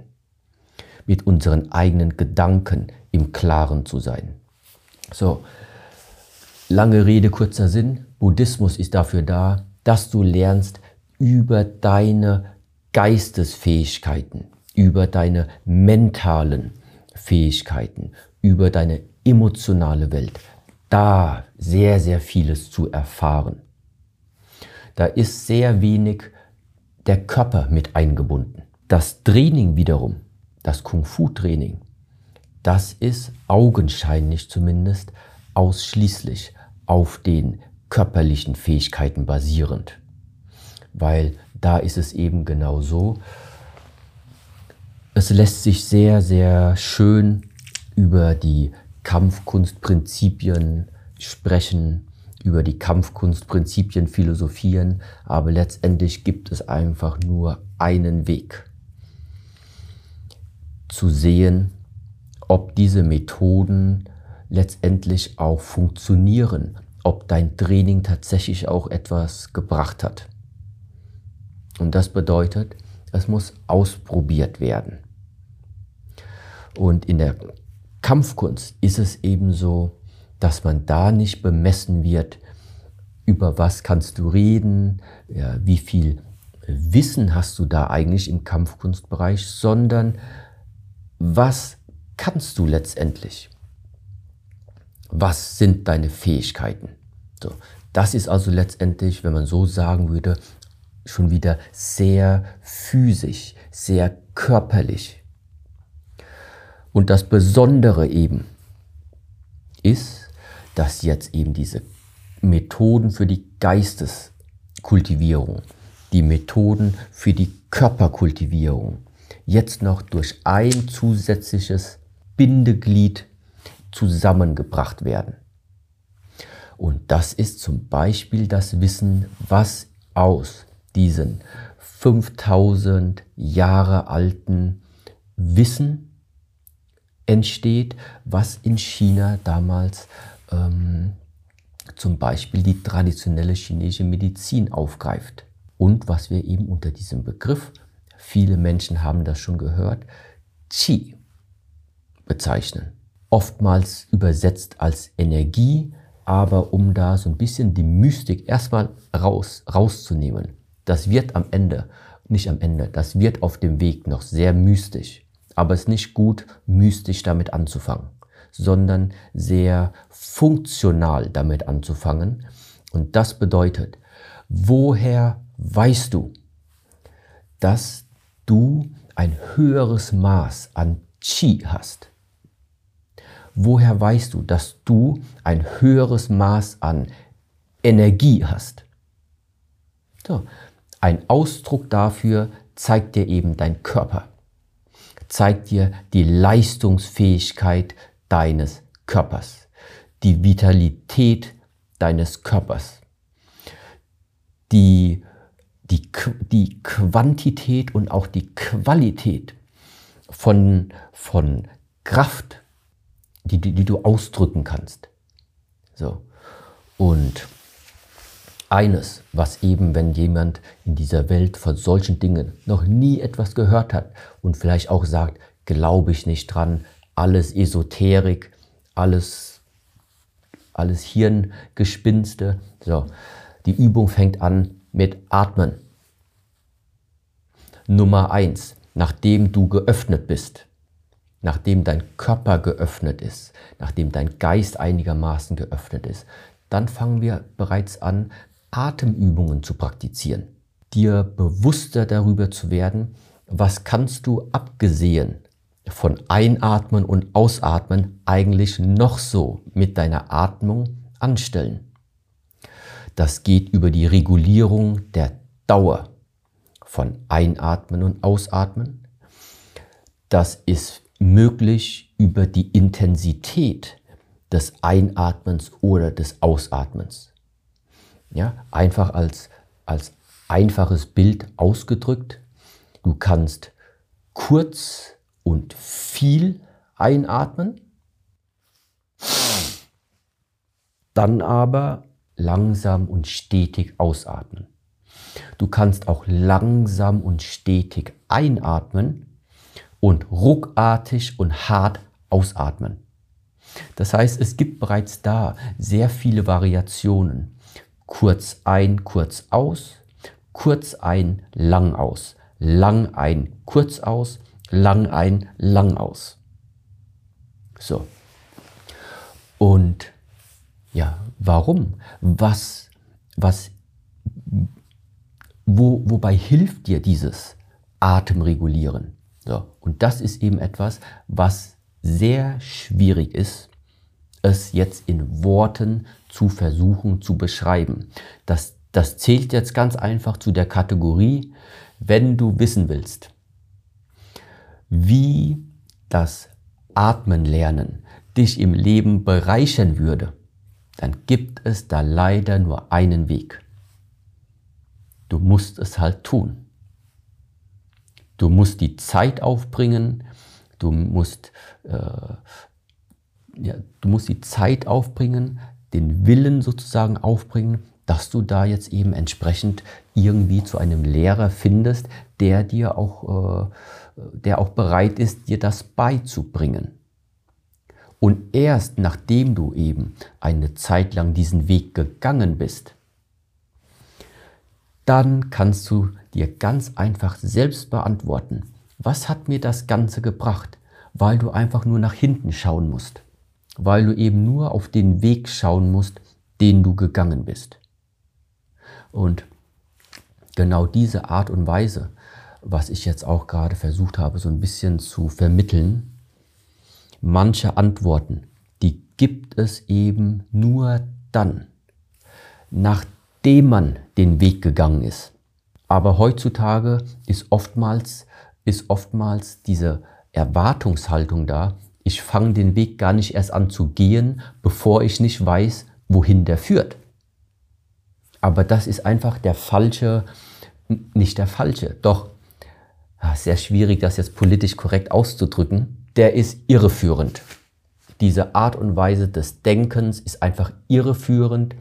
mit unseren eigenen Gedanken im Klaren zu sein. So, lange Rede, kurzer Sinn, Buddhismus ist dafür da, dass du lernst, über deine Geistesfähigkeiten, über deine mentalen Fähigkeiten, über deine emotionale Welt, da sehr, sehr vieles zu erfahren. Da ist sehr wenig der Körper mit eingebunden. Das Training wiederum, das Kung-Fu-Training, das ist augenscheinlich zumindest ausschließlich auf den körperlichen Fähigkeiten basierend weil da ist es eben genau so. Es lässt sich sehr, sehr schön über die Kampfkunstprinzipien sprechen, über die Kampfkunstprinzipien philosophieren, aber letztendlich gibt es einfach nur einen Weg. Zu sehen, ob diese Methoden letztendlich auch funktionieren, ob dein Training tatsächlich auch etwas gebracht hat. Und das bedeutet, es muss ausprobiert werden. Und in der Kampfkunst ist es eben so, dass man da nicht bemessen wird, über was kannst du reden, ja, wie viel Wissen hast du da eigentlich im Kampfkunstbereich, sondern was kannst du letztendlich? Was sind deine Fähigkeiten? So, das ist also letztendlich, wenn man so sagen würde, schon wieder sehr physisch, sehr körperlich. Und das Besondere eben ist, dass jetzt eben diese Methoden für die Geisteskultivierung, die Methoden für die Körperkultivierung jetzt noch durch ein zusätzliches Bindeglied zusammengebracht werden. Und das ist zum Beispiel das Wissen, was aus diesen 5000 Jahre alten Wissen entsteht, was in China damals ähm, zum Beispiel die traditionelle chinesische Medizin aufgreift. Und was wir eben unter diesem Begriff, viele Menschen haben das schon gehört, Qi bezeichnen. Oftmals übersetzt als Energie, aber um da so ein bisschen die Mystik erstmal raus, rauszunehmen. Das wird am Ende, nicht am Ende, das wird auf dem Weg noch sehr mystisch. Aber es ist nicht gut, mystisch damit anzufangen, sondern sehr funktional damit anzufangen. Und das bedeutet, woher weißt du, dass du ein höheres Maß an Qi hast? Woher weißt du, dass du ein höheres Maß an Energie hast? So, ein Ausdruck dafür zeigt dir eben dein Körper, zeigt dir die Leistungsfähigkeit deines Körpers, die Vitalität deines Körpers, die, die, die Quantität und auch die Qualität von, von Kraft, die, die, die du ausdrücken kannst. So. Und eines, was eben, wenn jemand in dieser Welt von solchen Dingen noch nie etwas gehört hat und vielleicht auch sagt, glaube ich nicht dran, alles Esoterik, alles, alles Hirngespinste. So, die Übung fängt an mit Atmen. Nummer eins, nachdem du geöffnet bist, nachdem dein Körper geöffnet ist, nachdem dein Geist einigermaßen geöffnet ist, dann fangen wir bereits an, Atemübungen zu praktizieren, dir bewusster darüber zu werden, was kannst du abgesehen von Einatmen und Ausatmen eigentlich noch so mit deiner Atmung anstellen. Das geht über die Regulierung der Dauer von Einatmen und Ausatmen. Das ist möglich über die Intensität des Einatmens oder des Ausatmens. Ja, einfach als, als einfaches Bild ausgedrückt. Du kannst kurz und viel einatmen, dann aber langsam und stetig ausatmen. Du kannst auch langsam und stetig einatmen und ruckartig und hart ausatmen. Das heißt, es gibt bereits da sehr viele Variationen. Kurz ein, kurz aus, kurz ein, lang aus, lang ein, kurz aus, lang ein, lang aus. So. Und ja, warum? Was, was, wo, wobei hilft dir dieses Atemregulieren? So. Und das ist eben etwas, was sehr schwierig ist, es jetzt in Worten zu versuchen zu beschreiben. Das, das zählt jetzt ganz einfach zu der Kategorie, wenn du wissen willst, wie das Atmen lernen dich im Leben bereichern würde, dann gibt es da leider nur einen Weg. Du musst es halt tun. Du musst die Zeit aufbringen, du musst, äh, ja, du musst die Zeit aufbringen, den Willen sozusagen aufbringen, dass du da jetzt eben entsprechend irgendwie zu einem Lehrer findest, der dir auch, äh, der auch bereit ist, dir das beizubringen. Und erst nachdem du eben eine Zeit lang diesen Weg gegangen bist, dann kannst du dir ganz einfach selbst beantworten, was hat mir das Ganze gebracht, weil du einfach nur nach hinten schauen musst, weil du eben nur auf den Weg schauen musst, den du gegangen bist. Und genau diese Art und Weise was ich jetzt auch gerade versucht habe, so ein bisschen zu vermitteln. Manche Antworten, die gibt es eben nur dann, nachdem man den Weg gegangen ist. Aber heutzutage ist oftmals, ist oftmals diese Erwartungshaltung da, ich fange den Weg gar nicht erst an zu gehen, bevor ich nicht weiß, wohin der führt. Aber das ist einfach der falsche, nicht der falsche, doch ah, sehr schwierig, das jetzt politisch korrekt auszudrücken, der ist irreführend. Diese Art und Weise des Denkens ist einfach irreführend,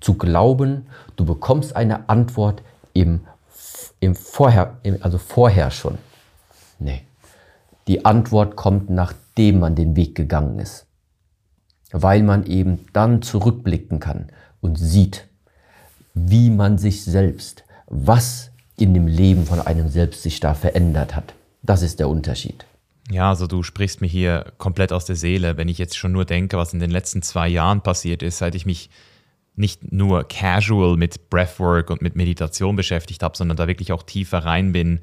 zu glauben, du bekommst eine Antwort im, im Vorher, im, also vorher schon. Nee. Die Antwort kommt, nachdem man den Weg gegangen ist. Weil man eben dann zurückblicken kann und sieht, wie man sich selbst, was in dem Leben von einem selbst sich da verändert hat. Das ist der Unterschied. Ja, also du sprichst mir hier komplett aus der Seele, wenn ich jetzt schon nur denke, was in den letzten zwei Jahren passiert ist, seit ich mich nicht nur casual mit Breathwork und mit Meditation beschäftigt habe, sondern da wirklich auch tiefer rein bin,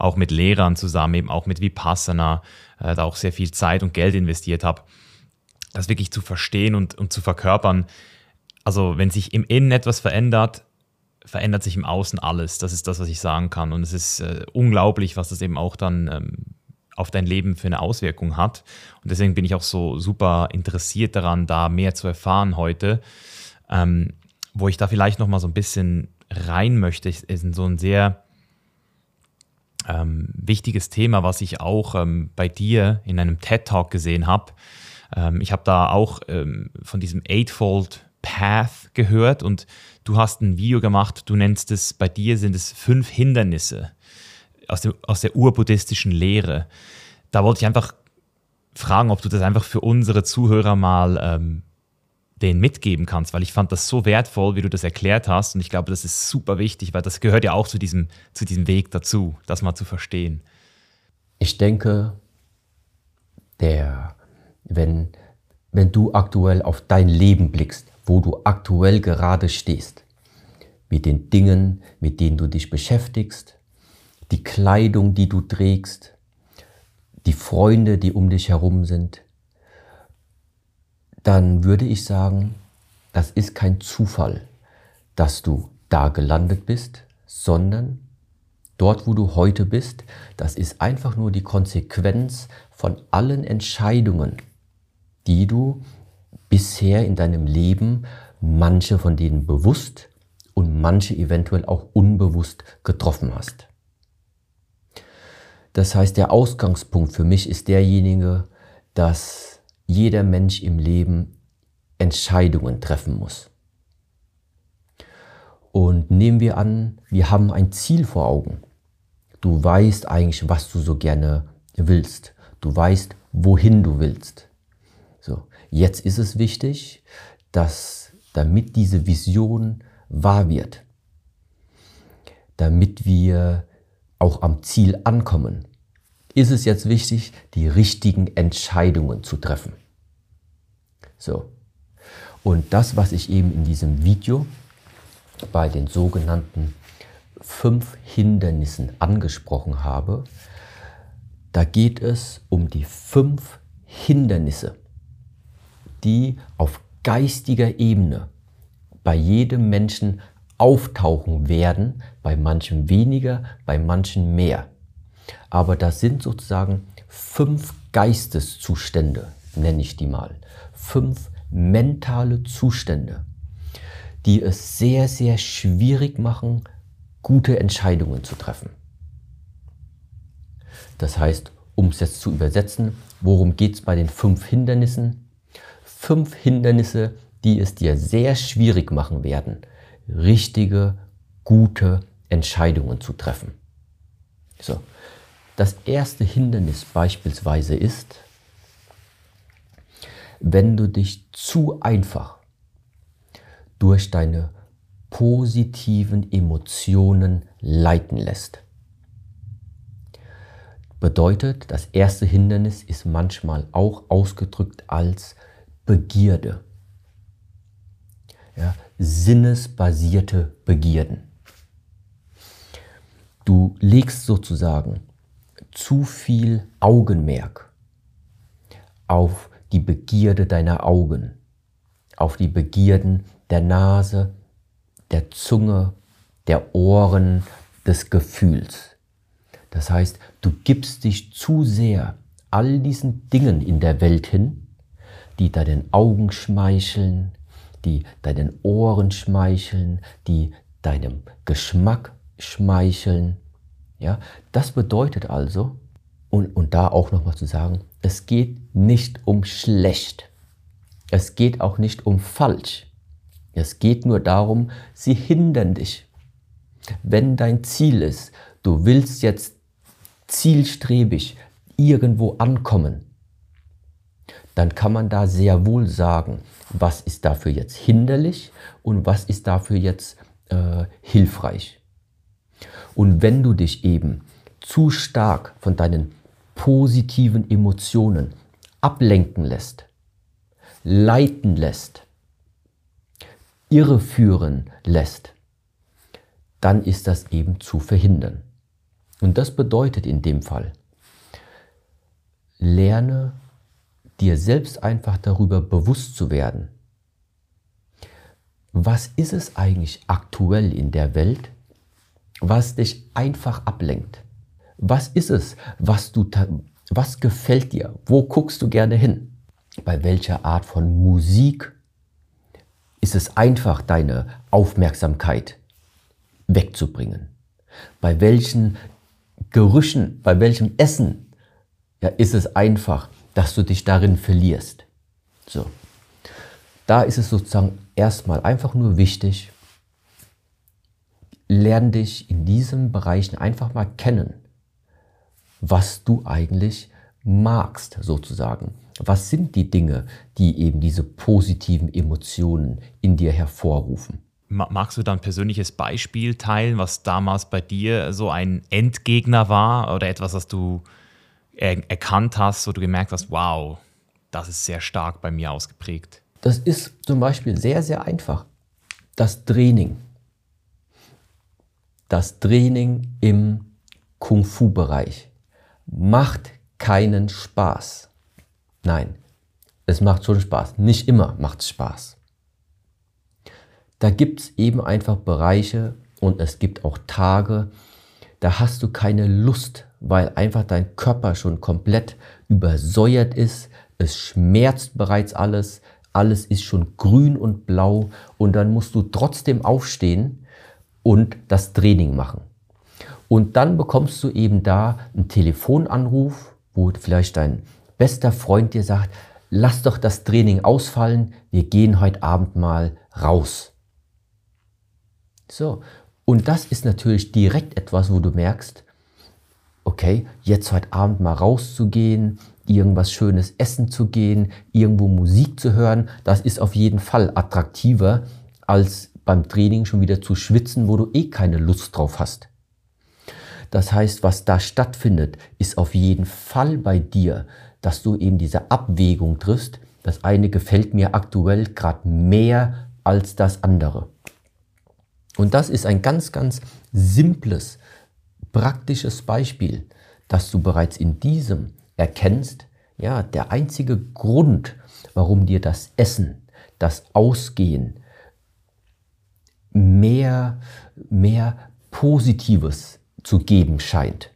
auch mit Lehrern zusammen, eben auch mit Vipassana, äh, da auch sehr viel Zeit und Geld investiert habe, das wirklich zu verstehen und, und zu verkörpern. Also wenn sich im Innen etwas verändert, verändert sich im Außen alles. Das ist das, was ich sagen kann. Und es ist äh, unglaublich, was das eben auch dann ähm, auf dein Leben für eine Auswirkung hat. Und deswegen bin ich auch so super interessiert daran, da mehr zu erfahren heute. Ähm, wo ich da vielleicht noch mal so ein bisschen rein möchte, ist in so ein sehr ähm, wichtiges Thema, was ich auch ähm, bei dir in einem TED Talk gesehen habe. Ähm, ich habe da auch ähm, von diesem Eightfold Path gehört und du hast ein Video gemacht, du nennst es, bei dir sind es fünf Hindernisse aus, dem, aus der urbuddhistischen Lehre. Da wollte ich einfach fragen, ob du das einfach für unsere Zuhörer mal ähm, denen mitgeben kannst, weil ich fand das so wertvoll, wie du das erklärt hast und ich glaube, das ist super wichtig, weil das gehört ja auch zu diesem, zu diesem Weg dazu, das mal zu verstehen. Ich denke, der, wenn, wenn du aktuell auf dein Leben blickst, wo du aktuell gerade stehst, mit den Dingen, mit denen du dich beschäftigst, die Kleidung, die du trägst, die Freunde, die um dich herum sind, dann würde ich sagen, das ist kein Zufall, dass du da gelandet bist, sondern dort, wo du heute bist, das ist einfach nur die Konsequenz von allen Entscheidungen, die du bisher in deinem Leben, manche von denen bewusst und manche eventuell auch unbewusst getroffen hast. Das heißt, der Ausgangspunkt für mich ist derjenige, dass jeder Mensch im Leben Entscheidungen treffen muss. Und nehmen wir an, wir haben ein Ziel vor Augen. Du weißt eigentlich, was du so gerne willst. Du weißt, wohin du willst. So, jetzt ist es wichtig, dass damit diese Vision wahr wird, damit wir auch am Ziel ankommen, ist es jetzt wichtig, die richtigen Entscheidungen zu treffen. So. Und das, was ich eben in diesem Video bei den sogenannten fünf Hindernissen angesprochen habe, da geht es um die fünf Hindernisse, die auf geistiger Ebene bei jedem Menschen auftauchen werden, bei manchen weniger, bei manchen mehr. Aber das sind sozusagen fünf Geisteszustände, nenne ich die mal fünf mentale Zustände, die es sehr, sehr schwierig machen, gute Entscheidungen zu treffen. Das heißt, um es jetzt zu übersetzen, worum geht es bei den fünf Hindernissen? Fünf Hindernisse, die es dir sehr schwierig machen werden, richtige, gute Entscheidungen zu treffen. So. Das erste Hindernis beispielsweise ist, wenn du dich zu einfach durch deine positiven Emotionen leiten lässt. Bedeutet, das erste Hindernis ist manchmal auch ausgedrückt als Begierde. Ja, sinnesbasierte Begierden. Du legst sozusagen zu viel Augenmerk auf die Begierde deiner Augen, auf die Begierden der Nase, der Zunge, der Ohren, des Gefühls. Das heißt, du gibst dich zu sehr all diesen Dingen in der Welt hin, die deinen Augen schmeicheln, die deinen Ohren schmeicheln, die deinem Geschmack schmeicheln. Ja, das bedeutet also, und, und da auch nochmal zu sagen, es geht nicht um schlecht. Es geht auch nicht um falsch. Es geht nur darum, sie hindern dich. Wenn dein Ziel ist, du willst jetzt zielstrebig irgendwo ankommen, dann kann man da sehr wohl sagen, was ist dafür jetzt hinderlich und was ist dafür jetzt äh, hilfreich. Und wenn du dich eben zu stark von deinen positiven Emotionen ablenken lässt, leiten lässt, irreführen lässt, dann ist das eben zu verhindern. Und das bedeutet in dem Fall, lerne dir selbst einfach darüber bewusst zu werden, was ist es eigentlich aktuell in der Welt, was dich einfach ablenkt? Was ist es, was du was gefällt dir? Wo guckst du gerne hin? Bei welcher Art von Musik ist es einfach, deine Aufmerksamkeit wegzubringen? Bei welchen Gerüchen, bei welchem Essen ja, ist es einfach, dass du dich darin verlierst? So. Da ist es sozusagen erstmal einfach nur wichtig, lern dich in diesen Bereichen einfach mal kennen, was du eigentlich magst sozusagen. Was sind die Dinge, die eben diese positiven Emotionen in dir hervorrufen? Magst du da ein persönliches Beispiel teilen, was damals bei dir so ein Endgegner war oder etwas, was du er erkannt hast, wo du gemerkt hast, wow, das ist sehr stark bei mir ausgeprägt? Das ist zum Beispiel sehr, sehr einfach. Das Training. Das Training im Kung-Fu-Bereich macht keinen Spaß. Nein, es macht schon Spaß. Nicht immer macht es Spaß. Da gibt es eben einfach Bereiche und es gibt auch Tage, da hast du keine Lust, weil einfach dein Körper schon komplett übersäuert ist. Es schmerzt bereits alles, alles ist schon grün und blau und dann musst du trotzdem aufstehen und das Training machen. Und dann bekommst du eben da einen Telefonanruf, wo vielleicht dein bester Freund dir sagt, lass doch das Training ausfallen, wir gehen heute Abend mal raus. So, und das ist natürlich direkt etwas, wo du merkst, okay, jetzt heute Abend mal rauszugehen, irgendwas Schönes essen zu gehen, irgendwo Musik zu hören, das ist auf jeden Fall attraktiver, als beim Training schon wieder zu schwitzen, wo du eh keine Lust drauf hast. Das heißt, was da stattfindet, ist auf jeden Fall bei dir dass du eben diese Abwägung triffst. Das eine gefällt mir aktuell gerade mehr als das andere. Und das ist ein ganz, ganz simples, praktisches Beispiel, dass du bereits in diesem erkennst, ja, der einzige Grund, warum dir das Essen, das Ausgehen mehr, mehr Positives zu geben scheint.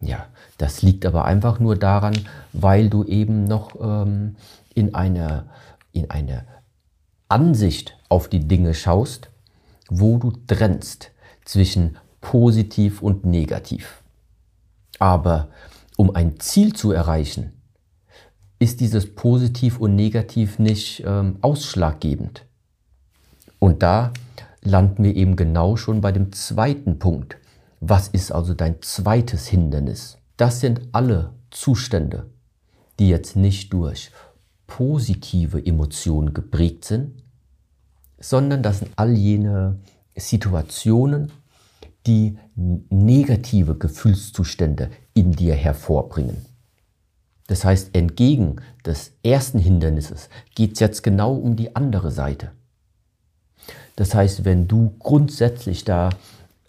Ja, das liegt aber einfach nur daran, weil du eben noch ähm, in, eine, in eine Ansicht auf die Dinge schaust, wo du trennst zwischen positiv und negativ. Aber um ein Ziel zu erreichen, ist dieses Positiv und Negativ nicht ähm, ausschlaggebend. Und da landen wir eben genau schon bei dem zweiten Punkt. Was ist also dein zweites Hindernis? Das sind alle Zustände, die jetzt nicht durch positive Emotionen geprägt sind, sondern das sind all jene Situationen, die negative Gefühlszustände in dir hervorbringen. Das heißt, entgegen des ersten Hindernisses geht es jetzt genau um die andere Seite. Das heißt, wenn du grundsätzlich da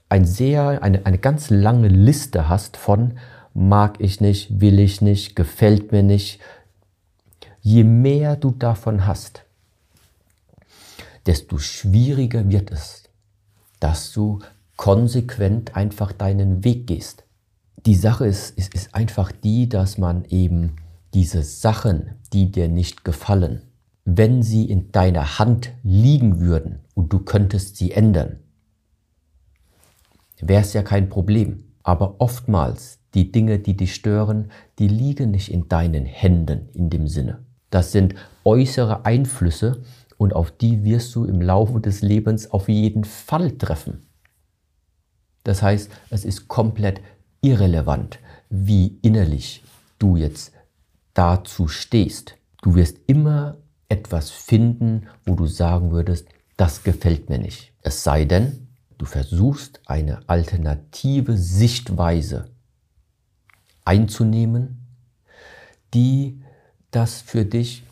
ein sehr, eine, eine ganz lange Liste hast von mag ich nicht, will ich nicht, gefällt mir nicht. Je mehr du davon hast, desto schwieriger wird es, dass du konsequent einfach deinen Weg gehst. Die Sache ist, ist, ist einfach die, dass man eben diese Sachen, die dir nicht gefallen, wenn sie in deiner Hand liegen würden und du könntest sie ändern, wäre es ja kein Problem. Aber oftmals die Dinge, die dich stören, die liegen nicht in deinen Händen in dem Sinne. Das sind äußere Einflüsse und auf die wirst du im Laufe des Lebens auf jeden Fall treffen. Das heißt, es ist komplett irrelevant, wie innerlich du jetzt dazu stehst. Du wirst immer etwas finden, wo du sagen würdest, das gefällt mir nicht. Es sei denn, du versuchst eine alternative Sichtweise einzunehmen, die das für dich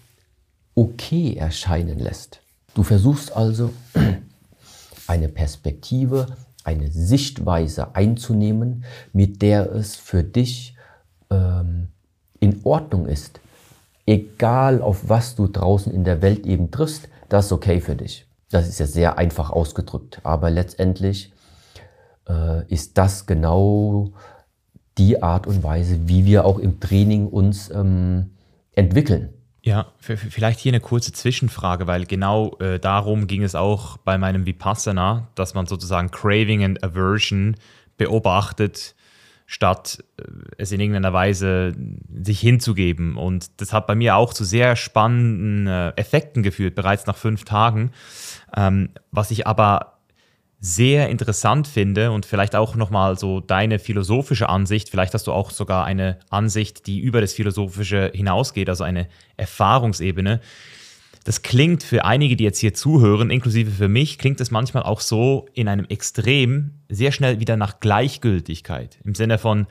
okay erscheinen lässt. Du versuchst also eine Perspektive, eine Sichtweise einzunehmen, mit der es für dich ähm, in Ordnung ist, egal auf was du draußen in der Welt eben triffst, das ist okay für dich. Das ist ja sehr einfach ausgedrückt, aber letztendlich äh, ist das genau die Art und Weise, wie wir auch im Training uns ähm, entwickeln. Ja, vielleicht hier eine kurze Zwischenfrage, weil genau äh, darum ging es auch bei meinem Vipassana, dass man sozusagen Craving and Aversion beobachtet, statt äh, es in irgendeiner Weise sich hinzugeben. Und das hat bei mir auch zu sehr spannenden äh, Effekten geführt, bereits nach fünf Tagen. Ähm, was ich aber sehr interessant finde und vielleicht auch nochmal so deine philosophische Ansicht, vielleicht hast du auch sogar eine Ansicht, die über das Philosophische hinausgeht, also eine Erfahrungsebene. Das klingt für einige, die jetzt hier zuhören, inklusive für mich, klingt es manchmal auch so in einem Extrem sehr schnell wieder nach Gleichgültigkeit. Im Sinne von,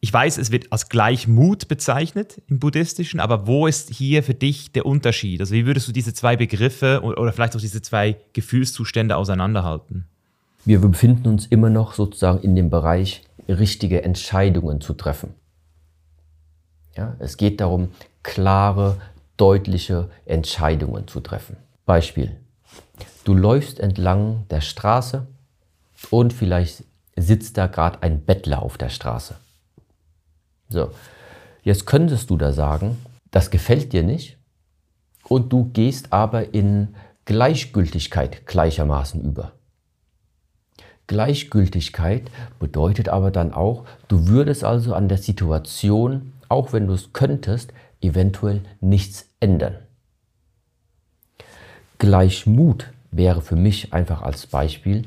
ich weiß, es wird als Gleichmut bezeichnet im Buddhistischen, aber wo ist hier für dich der Unterschied? Also wie würdest du diese zwei Begriffe oder vielleicht auch diese zwei Gefühlszustände auseinanderhalten? Wir befinden uns immer noch sozusagen in dem Bereich, richtige Entscheidungen zu treffen. Ja, es geht darum, klare, deutliche Entscheidungen zu treffen. Beispiel. Du läufst entlang der Straße und vielleicht sitzt da gerade ein Bettler auf der Straße. So, jetzt könntest du da sagen, das gefällt dir nicht und du gehst aber in Gleichgültigkeit gleichermaßen über. Gleichgültigkeit bedeutet aber dann auch, du würdest also an der Situation, auch wenn du es könntest, eventuell nichts ändern. Gleichmut wäre für mich einfach als Beispiel,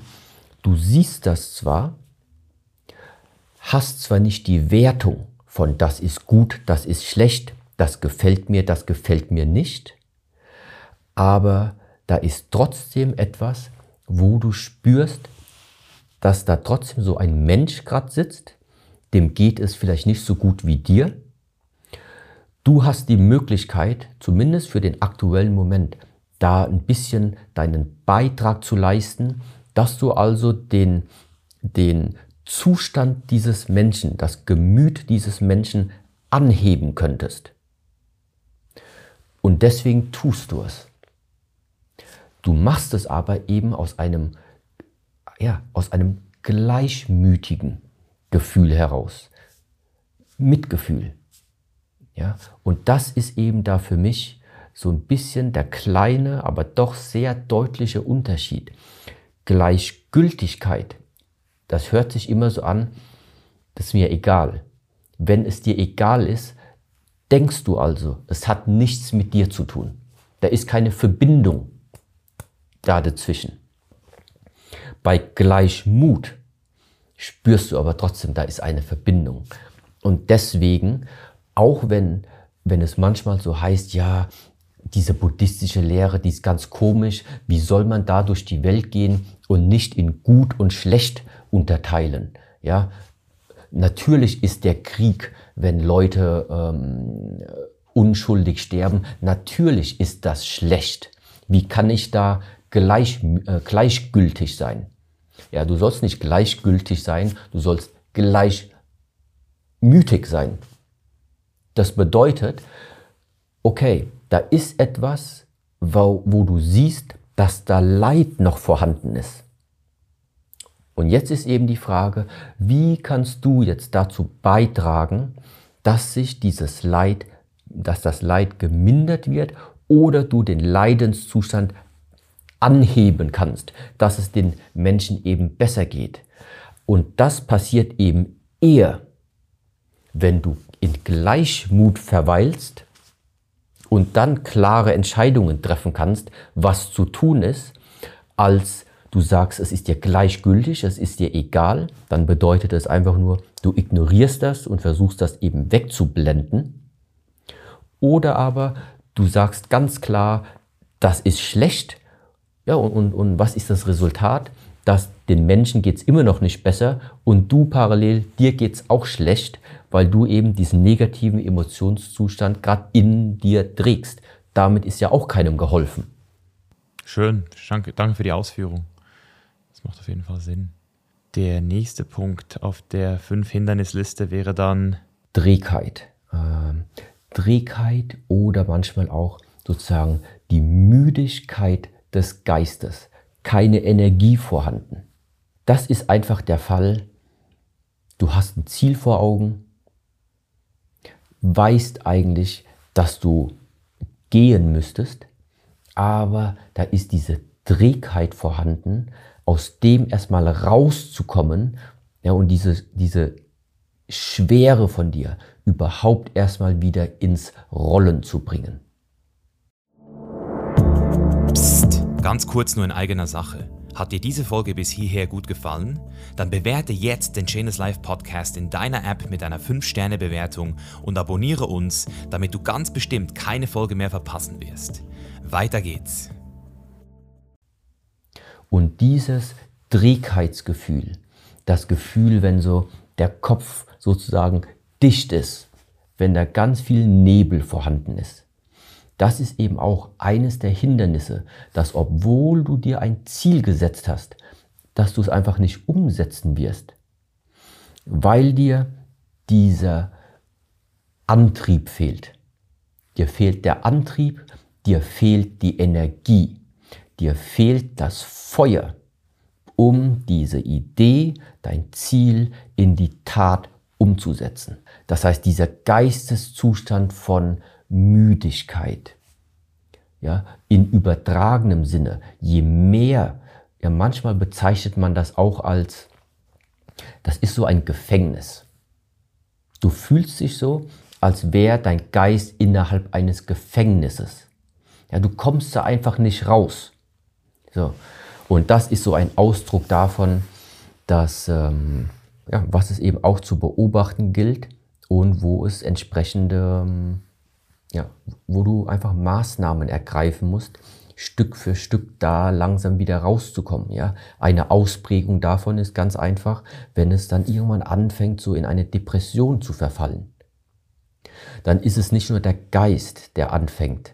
du siehst das zwar, hast zwar nicht die Wertung, von das ist gut, das ist schlecht, das gefällt mir, das gefällt mir nicht. Aber da ist trotzdem etwas, wo du spürst, dass da trotzdem so ein Mensch gerade sitzt, dem geht es vielleicht nicht so gut wie dir. Du hast die Möglichkeit, zumindest für den aktuellen Moment, da ein bisschen deinen Beitrag zu leisten, dass du also den, den Zustand dieses Menschen, das Gemüt dieses Menschen anheben könntest. Und deswegen tust du es. Du machst es aber eben aus einem, ja, aus einem gleichmütigen Gefühl heraus. Mitgefühl. Ja, und das ist eben da für mich so ein bisschen der kleine, aber doch sehr deutliche Unterschied. Gleichgültigkeit das hört sich immer so an, das ist mir egal. Wenn es dir egal ist, denkst du also, es hat nichts mit dir zu tun. Da ist keine Verbindung da dazwischen. Bei Gleichmut spürst du aber trotzdem, da ist eine Verbindung. Und deswegen, auch wenn, wenn es manchmal so heißt, ja, diese buddhistische Lehre, die ist ganz komisch, wie soll man da durch die Welt gehen und nicht in gut und schlecht unterteilen. Ja, natürlich ist der Krieg, wenn Leute ähm, unschuldig sterben, natürlich ist das schlecht. Wie kann ich da gleich, äh, gleichgültig sein? Ja, du sollst nicht gleichgültig sein, du sollst gleichmütig sein. Das bedeutet, okay, da ist etwas, wo, wo du siehst, dass da Leid noch vorhanden ist. Und jetzt ist eben die Frage, wie kannst du jetzt dazu beitragen, dass sich dieses Leid, dass das Leid gemindert wird oder du den Leidenszustand anheben kannst, dass es den Menschen eben besser geht. Und das passiert eben eher, wenn du in Gleichmut verweilst und dann klare Entscheidungen treffen kannst, was zu tun ist, als du sagst, es ist dir gleichgültig, es ist dir egal, dann bedeutet es einfach nur, du ignorierst das und versuchst das eben wegzublenden. Oder aber du sagst ganz klar, das ist schlecht. Ja, und, und, und was ist das Resultat? Dass den Menschen geht es immer noch nicht besser und du parallel, dir geht es auch schlecht, weil du eben diesen negativen Emotionszustand gerade in dir trägst. Damit ist ja auch keinem geholfen. Schön, danke, für die Ausführung. Das macht auf jeden Fall Sinn. Der nächste Punkt auf der fünf Hindernisliste wäre dann Trägheit. Ähm, Trägheit oder manchmal auch sozusagen die Müdigkeit des Geistes. Keine Energie vorhanden. Das ist einfach der Fall. Du hast ein Ziel vor Augen, weißt eigentlich, dass du gehen müsstest, aber da ist diese Trägheit vorhanden, aus dem erstmal rauszukommen ja, und diese, diese Schwere von dir überhaupt erstmal wieder ins Rollen zu bringen. Ganz kurz nur in eigener Sache. Hat dir diese Folge bis hierher gut gefallen? Dann bewerte jetzt den Chainless Life Podcast in deiner App mit einer 5-Sterne-Bewertung und abonniere uns, damit du ganz bestimmt keine Folge mehr verpassen wirst. Weiter geht's. Und dieses Trägheitsgefühl, das Gefühl, wenn so der Kopf sozusagen dicht ist, wenn da ganz viel Nebel vorhanden ist, das ist eben auch eines der Hindernisse, dass obwohl du dir ein Ziel gesetzt hast, dass du es einfach nicht umsetzen wirst, weil dir dieser Antrieb fehlt. Dir fehlt der Antrieb, dir fehlt die Energie, dir fehlt das Feuer, um diese Idee, dein Ziel in die Tat umzusetzen. Das heißt, dieser Geisteszustand von Müdigkeit. Ja, in übertragenem Sinne, je mehr, ja, manchmal bezeichnet man das auch als, das ist so ein Gefängnis. Du fühlst dich so, als wäre dein Geist innerhalb eines Gefängnisses. Ja, du kommst da einfach nicht raus. So. Und das ist so ein Ausdruck davon, dass, ähm, ja, was es eben auch zu beobachten gilt und wo es entsprechende ähm, ja, wo du einfach Maßnahmen ergreifen musst, Stück für Stück da langsam wieder rauszukommen. Ja? Eine Ausprägung davon ist ganz einfach, wenn es dann irgendwann anfängt, so in eine Depression zu verfallen. Dann ist es nicht nur der Geist, der anfängt,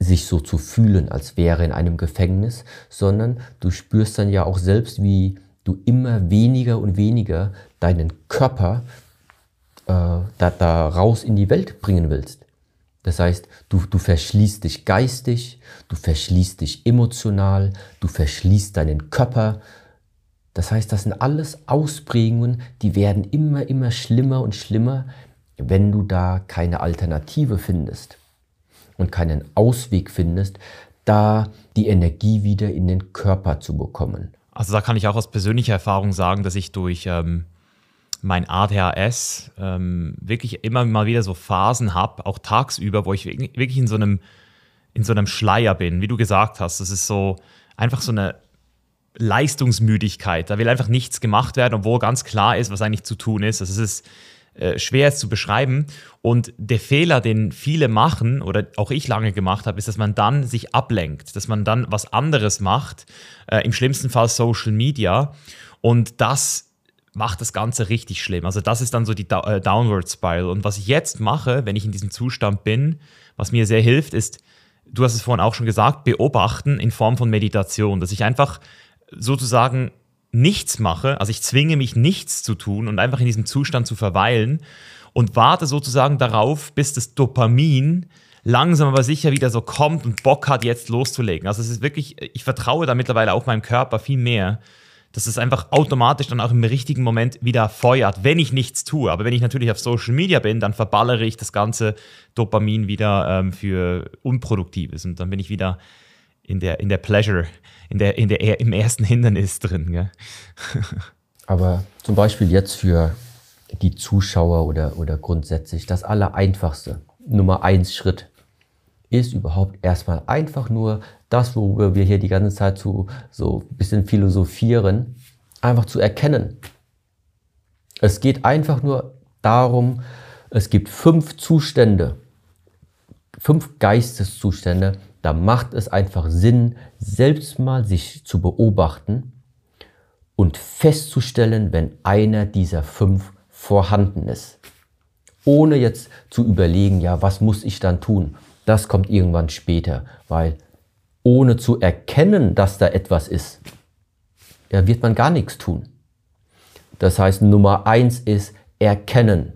sich so zu fühlen, als wäre in einem Gefängnis, sondern du spürst dann ja auch selbst, wie du immer weniger und weniger deinen Körper äh, da, da raus in die Welt bringen willst. Das heißt, du, du verschließt dich geistig, du verschließt dich emotional, du verschließt deinen Körper. Das heißt, das sind alles Ausprägungen, die werden immer, immer schlimmer und schlimmer, wenn du da keine Alternative findest und keinen Ausweg findest, da die Energie wieder in den Körper zu bekommen. Also da kann ich auch aus persönlicher Erfahrung sagen, dass ich durch ähm, mein ADHS ähm, wirklich immer mal wieder so Phasen habe, auch tagsüber, wo ich wirklich in so einem in so einem Schleier bin, wie du gesagt hast. Das ist so einfach so eine Leistungsmüdigkeit. Da will einfach nichts gemacht werden, obwohl ganz klar ist, was eigentlich zu tun ist. Es ist äh, schwer zu beschreiben. Und der Fehler, den viele machen oder auch ich lange gemacht habe, ist, dass man dann sich ablenkt, dass man dann was anderes macht, äh, im schlimmsten Fall Social Media. Und das macht das Ganze richtig schlimm. Also das ist dann so die äh, Downward Spiral. Und was ich jetzt mache, wenn ich in diesem Zustand bin, was mir sehr hilft, ist, du hast es vorhin auch schon gesagt, beobachten in Form von Meditation, dass ich einfach sozusagen nichts mache, also ich zwinge mich nichts zu tun und einfach in diesem Zustand zu verweilen und warte sozusagen darauf, bis das Dopamin langsam aber sicher wieder so kommt und Bock hat, jetzt loszulegen. Also es ist wirklich, ich vertraue da mittlerweile auch meinem Körper viel mehr, dass es einfach automatisch dann auch im richtigen Moment wieder feuert, wenn ich nichts tue. Aber wenn ich natürlich auf Social Media bin, dann verballere ich das ganze Dopamin wieder ähm, für Unproduktives und dann bin ich wieder in der, in der Pleasure, in der, in der, im ersten Hindernis drin. Gell? Aber zum Beispiel jetzt für die Zuschauer oder, oder grundsätzlich das Allereinfachste, Nummer eins Schritt, ist überhaupt erstmal einfach nur das, worüber wir hier die ganze Zeit so, so ein bisschen philosophieren, einfach zu erkennen. Es geht einfach nur darum, es gibt fünf Zustände, fünf Geisteszustände, da macht es einfach Sinn, selbst mal sich zu beobachten und festzustellen, wenn einer dieser fünf vorhanden ist. Ohne jetzt zu überlegen, ja, was muss ich dann tun? Das kommt irgendwann später, weil ohne zu erkennen, dass da etwas ist, ja, wird man gar nichts tun. Das heißt, Nummer eins ist erkennen.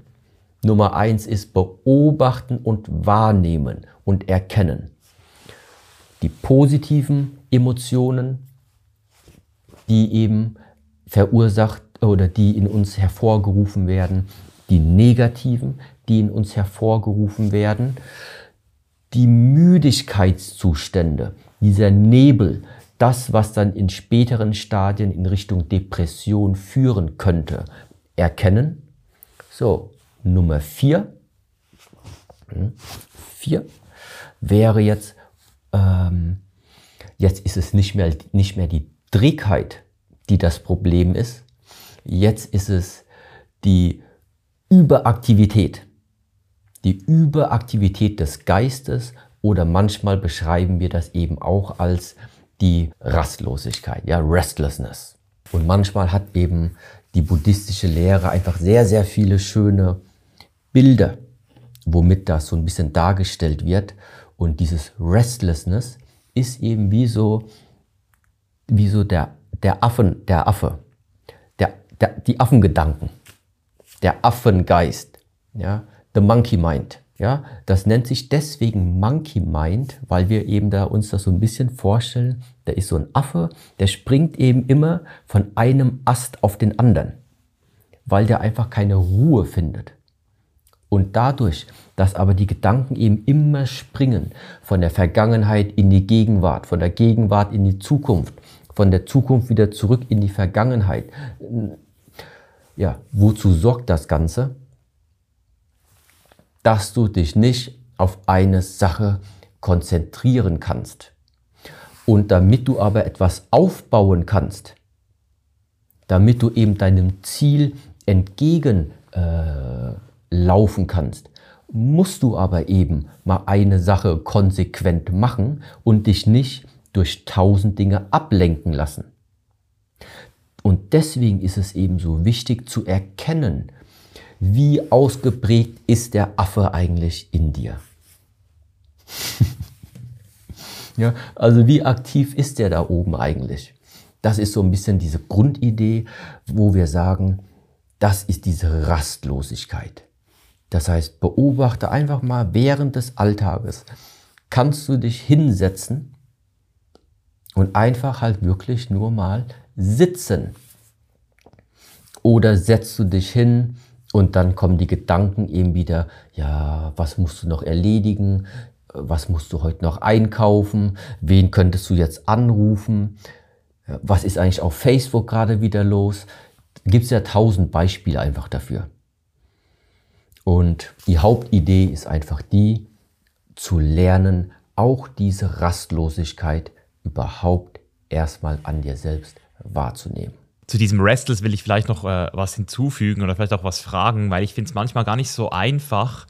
Nummer eins ist beobachten und wahrnehmen und erkennen die positiven Emotionen, die eben verursacht oder die in uns hervorgerufen werden, die negativen, die in uns hervorgerufen werden, die Müdigkeitszustände, dieser Nebel, das, was dann in späteren Stadien in Richtung Depression führen könnte, erkennen. So, Nummer vier, hm, vier wäre jetzt ähm, jetzt ist es nicht mehr, nicht mehr die Trägheit, die das Problem ist. Jetzt ist es die Überaktivität. Die Überaktivität des Geistes oder manchmal beschreiben wir das eben auch als die Rastlosigkeit, ja, Restlessness. Und manchmal hat eben die buddhistische Lehre einfach sehr, sehr viele schöne Bilder, womit das so ein bisschen dargestellt wird. Und dieses Restlessness ist eben wie so, wie so der, der Affen, der Affe, der, der, die Affengedanken, der Affengeist, ja, the monkey mind. Ja, das nennt sich deswegen Monkey Mind, weil wir eben da uns das so ein bisschen vorstellen. Da ist so ein Affe, der springt eben immer von einem Ast auf den anderen, weil der einfach keine Ruhe findet. Und dadurch, dass aber die Gedanken eben immer springen von der Vergangenheit in die Gegenwart, von der Gegenwart in die Zukunft, von der Zukunft wieder zurück in die Vergangenheit. Ja, wozu sorgt das Ganze? Dass du dich nicht auf eine Sache konzentrieren kannst. Und damit du aber etwas aufbauen kannst, damit du eben deinem Ziel entgegen äh, laufen kannst, musst du aber eben mal eine Sache konsequent machen und dich nicht durch tausend Dinge ablenken lassen. Und deswegen ist es eben so wichtig zu erkennen, wie ausgeprägt ist der Affe eigentlich in dir. ja, also wie aktiv ist der da oben eigentlich? Das ist so ein bisschen diese Grundidee, wo wir sagen, das ist diese Rastlosigkeit. Das heißt, beobachte einfach mal während des Alltages. Kannst du dich hinsetzen und einfach halt wirklich nur mal sitzen? Oder setzt du dich hin und dann kommen die Gedanken eben wieder, ja, was musst du noch erledigen? Was musst du heute noch einkaufen? Wen könntest du jetzt anrufen? Was ist eigentlich auf Facebook gerade wieder los? Gibt es ja tausend Beispiele einfach dafür. Und die Hauptidee ist einfach die, zu lernen, auch diese Rastlosigkeit überhaupt erstmal an dir selbst wahrzunehmen. Zu diesem Restless will ich vielleicht noch äh, was hinzufügen oder vielleicht auch was fragen, weil ich finde es manchmal gar nicht so einfach,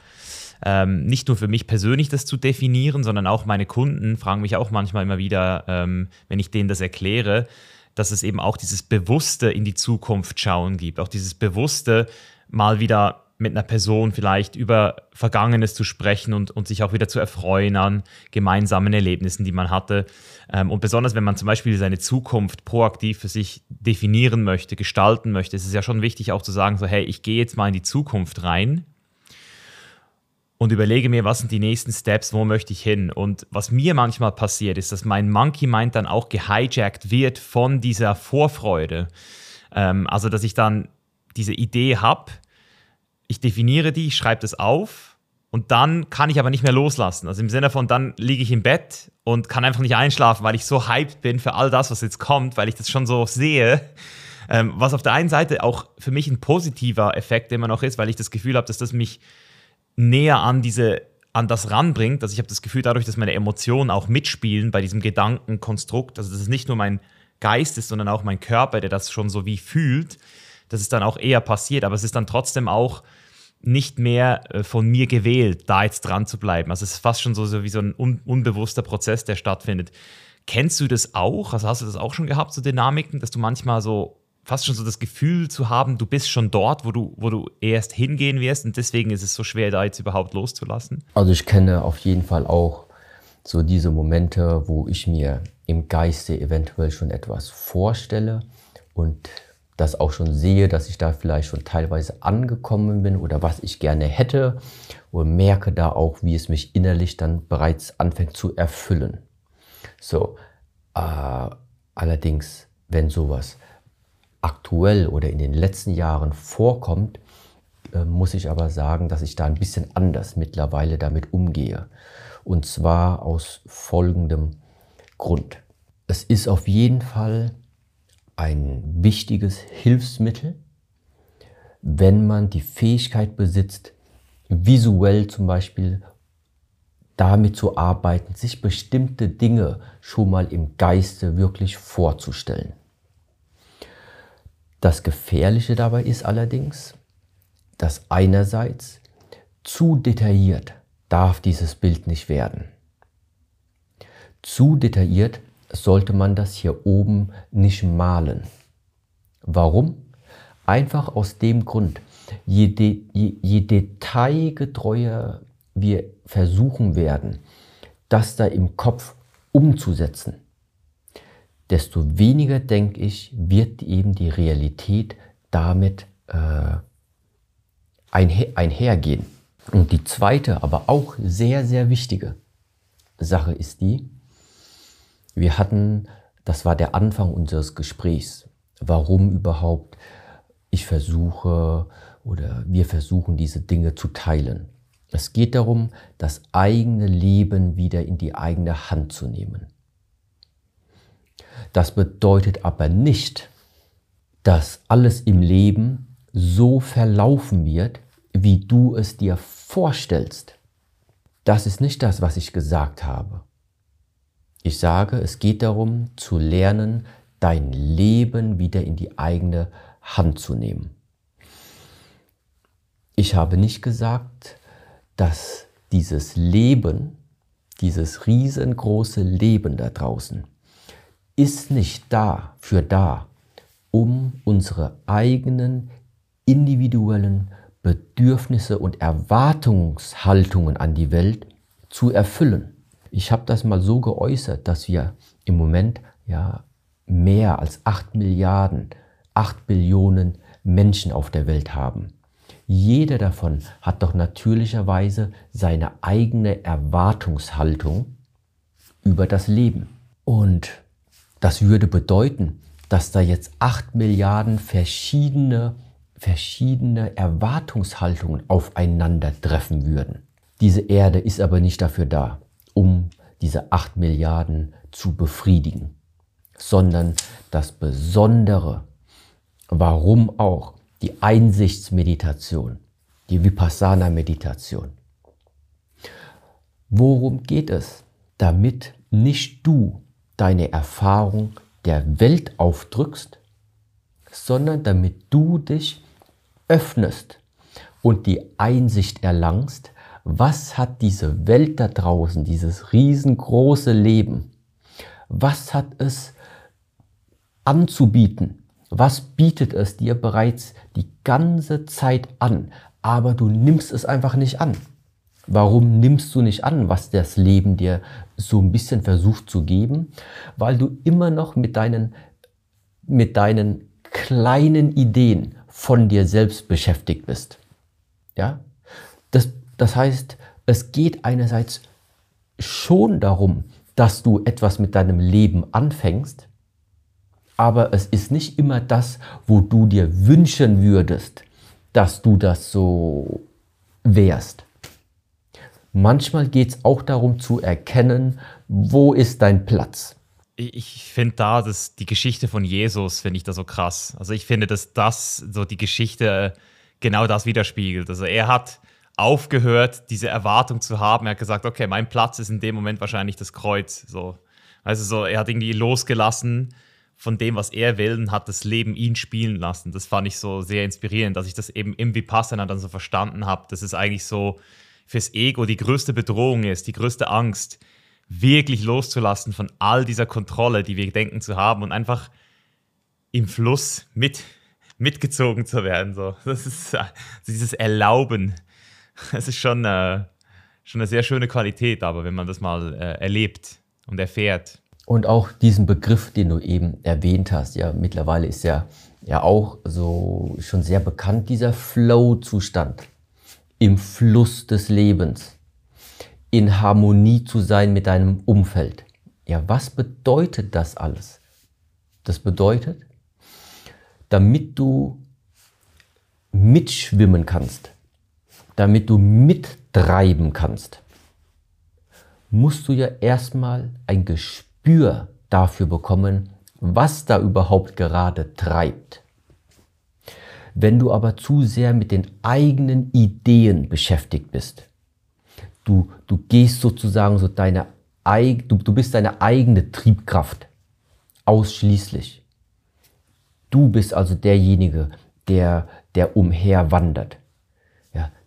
ähm, nicht nur für mich persönlich das zu definieren, sondern auch meine Kunden fragen mich auch manchmal immer wieder, ähm, wenn ich denen das erkläre, dass es eben auch dieses bewusste in die Zukunft schauen gibt, auch dieses bewusste mal wieder mit einer Person vielleicht über Vergangenes zu sprechen und, und sich auch wieder zu erfreuen an gemeinsamen Erlebnissen, die man hatte. Ähm, und besonders, wenn man zum Beispiel seine Zukunft proaktiv für sich definieren möchte, gestalten möchte, ist es ja schon wichtig auch zu sagen, so hey, ich gehe jetzt mal in die Zukunft rein und überlege mir, was sind die nächsten Steps, wo möchte ich hin. Und was mir manchmal passiert, ist, dass mein Monkey Mind dann auch gehijackt wird von dieser Vorfreude. Ähm, also, dass ich dann diese Idee habe, ich definiere die, ich schreibe das auf und dann kann ich aber nicht mehr loslassen. Also im Sinne von, dann liege ich im Bett und kann einfach nicht einschlafen, weil ich so hyped bin für all das, was jetzt kommt, weil ich das schon so sehe. Ähm, was auf der einen Seite auch für mich ein positiver Effekt immer noch ist, weil ich das Gefühl habe, dass das mich näher an diese an das ranbringt. Also ich habe das Gefühl, dadurch, dass meine Emotionen auch mitspielen bei diesem Gedankenkonstrukt, also dass es nicht nur mein Geist ist, sondern auch mein Körper, der das schon so wie fühlt, dass es dann auch eher passiert. Aber es ist dann trotzdem auch nicht mehr äh, von mir gewählt, da jetzt dran zu bleiben. Also es ist fast schon so, so wie so ein un unbewusster Prozess, der stattfindet. Kennst du das auch? Also hast du das auch schon gehabt, so Dynamiken, dass du manchmal so fast schon so das Gefühl zu haben, du bist schon dort, wo du, wo du erst hingehen wirst und deswegen ist es so schwer, da jetzt überhaupt loszulassen? Also ich kenne auf jeden Fall auch so diese Momente, wo ich mir im Geiste eventuell schon etwas vorstelle und das auch schon sehe, dass ich da vielleicht schon teilweise angekommen bin oder was ich gerne hätte und merke da auch, wie es mich innerlich dann bereits anfängt zu erfüllen. So, äh, allerdings, wenn sowas aktuell oder in den letzten Jahren vorkommt, äh, muss ich aber sagen, dass ich da ein bisschen anders mittlerweile damit umgehe. Und zwar aus folgendem Grund. Es ist auf jeden Fall ein wichtiges Hilfsmittel, wenn man die Fähigkeit besitzt, visuell zum Beispiel damit zu arbeiten, sich bestimmte Dinge schon mal im Geiste wirklich vorzustellen. Das Gefährliche dabei ist allerdings, dass einerseits zu detailliert darf dieses Bild nicht werden. Zu detailliert sollte man das hier oben nicht malen. Warum? Einfach aus dem Grund, je, de, je, je detailgetreuer wir versuchen werden, das da im Kopf umzusetzen, desto weniger, denke ich, wird eben die Realität damit äh, einher, einhergehen. Und die zweite, aber auch sehr, sehr wichtige Sache ist die, wir hatten, das war der Anfang unseres Gesprächs, warum überhaupt ich versuche oder wir versuchen, diese Dinge zu teilen. Es geht darum, das eigene Leben wieder in die eigene Hand zu nehmen. Das bedeutet aber nicht, dass alles im Leben so verlaufen wird, wie du es dir vorstellst. Das ist nicht das, was ich gesagt habe. Ich sage, es geht darum zu lernen, dein Leben wieder in die eigene Hand zu nehmen. Ich habe nicht gesagt, dass dieses Leben, dieses riesengroße Leben da draußen, ist nicht da für da, um unsere eigenen individuellen Bedürfnisse und Erwartungshaltungen an die Welt zu erfüllen. Ich habe das mal so geäußert, dass wir im Moment ja mehr als 8 Milliarden, 8 Billionen Menschen auf der Welt haben. Jeder davon hat doch natürlicherweise seine eigene Erwartungshaltung über das Leben. Und das würde bedeuten, dass da jetzt acht Milliarden verschiedene, verschiedene Erwartungshaltungen aufeinandertreffen würden. Diese Erde ist aber nicht dafür da, um diese acht Milliarden zu befriedigen, sondern das Besondere, warum auch die Einsichtsmeditation, die Vipassana-Meditation. Worum geht es? Damit nicht du deine Erfahrung der Welt aufdrückst, sondern damit du dich öffnest und die Einsicht erlangst, was hat diese Welt da draußen, dieses riesengroße Leben, was hat es anzubieten, was bietet es dir bereits die ganze Zeit an, aber du nimmst es einfach nicht an. Warum nimmst du nicht an, was das Leben dir so ein bisschen versucht zu geben? Weil du immer noch mit deinen, mit deinen kleinen Ideen von dir selbst beschäftigt bist. Ja? Das, das heißt, es geht einerseits schon darum, dass du etwas mit deinem Leben anfängst, aber es ist nicht immer das, wo du dir wünschen würdest, dass du das so wärst. Manchmal geht es auch darum zu erkennen, wo ist dein Platz. Ich finde da dass die Geschichte von Jesus, finde ich da so krass. Also ich finde, dass das so die Geschichte genau das widerspiegelt. Also er hat aufgehört, diese Erwartung zu haben. Er hat gesagt, okay, mein Platz ist in dem Moment wahrscheinlich das Kreuz. So. Also so, er hat irgendwie losgelassen von dem, was er will und hat das Leben ihn spielen lassen. Das fand ich so sehr inspirierend, dass ich das eben im Vipassana dann so verstanden habe, dass es eigentlich so fürs Ego die größte Bedrohung ist, die größte Angst, wirklich loszulassen von all dieser Kontrolle, die wir denken zu haben und einfach im Fluss mit, mitgezogen zu werden. So. Das ist äh, dieses Erlauben. Das ist schon, äh, schon eine sehr schöne Qualität, aber wenn man das mal äh, erlebt und erfährt. Und auch diesen Begriff, den du eben erwähnt hast, ja, mittlerweile ist ja, ja auch so schon sehr bekannt, dieser Flow-Zustand im Fluss des Lebens, in Harmonie zu sein mit deinem Umfeld. Ja, was bedeutet das alles? Das bedeutet, damit du mitschwimmen kannst, damit du mittreiben kannst, musst du ja erstmal ein Gespür dafür bekommen, was da überhaupt gerade treibt. Wenn du aber zu sehr mit den eigenen Ideen beschäftigt bist, du, du gehst sozusagen so deine, du, du bist deine eigene Triebkraft ausschließlich. Du bist also derjenige, der, der umherwandert.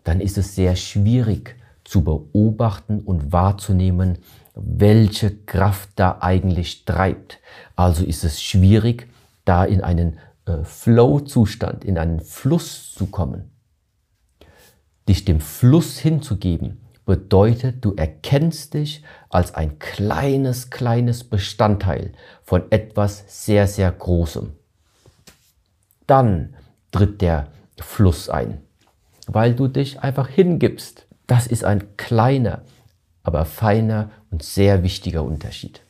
Dann ist es sehr schwierig zu beobachten und wahrzunehmen, welche Kraft da eigentlich treibt. Also ist es schwierig, da in einen äh, Flow-Zustand, in einen Fluss zu kommen. Dich dem Fluss hinzugeben, bedeutet, du erkennst dich als ein kleines, kleines Bestandteil von etwas sehr, sehr Großem. Dann tritt der Fluss ein, weil du dich einfach hingibst. Das ist ein kleiner, aber feiner und sehr wichtiger Unterschied.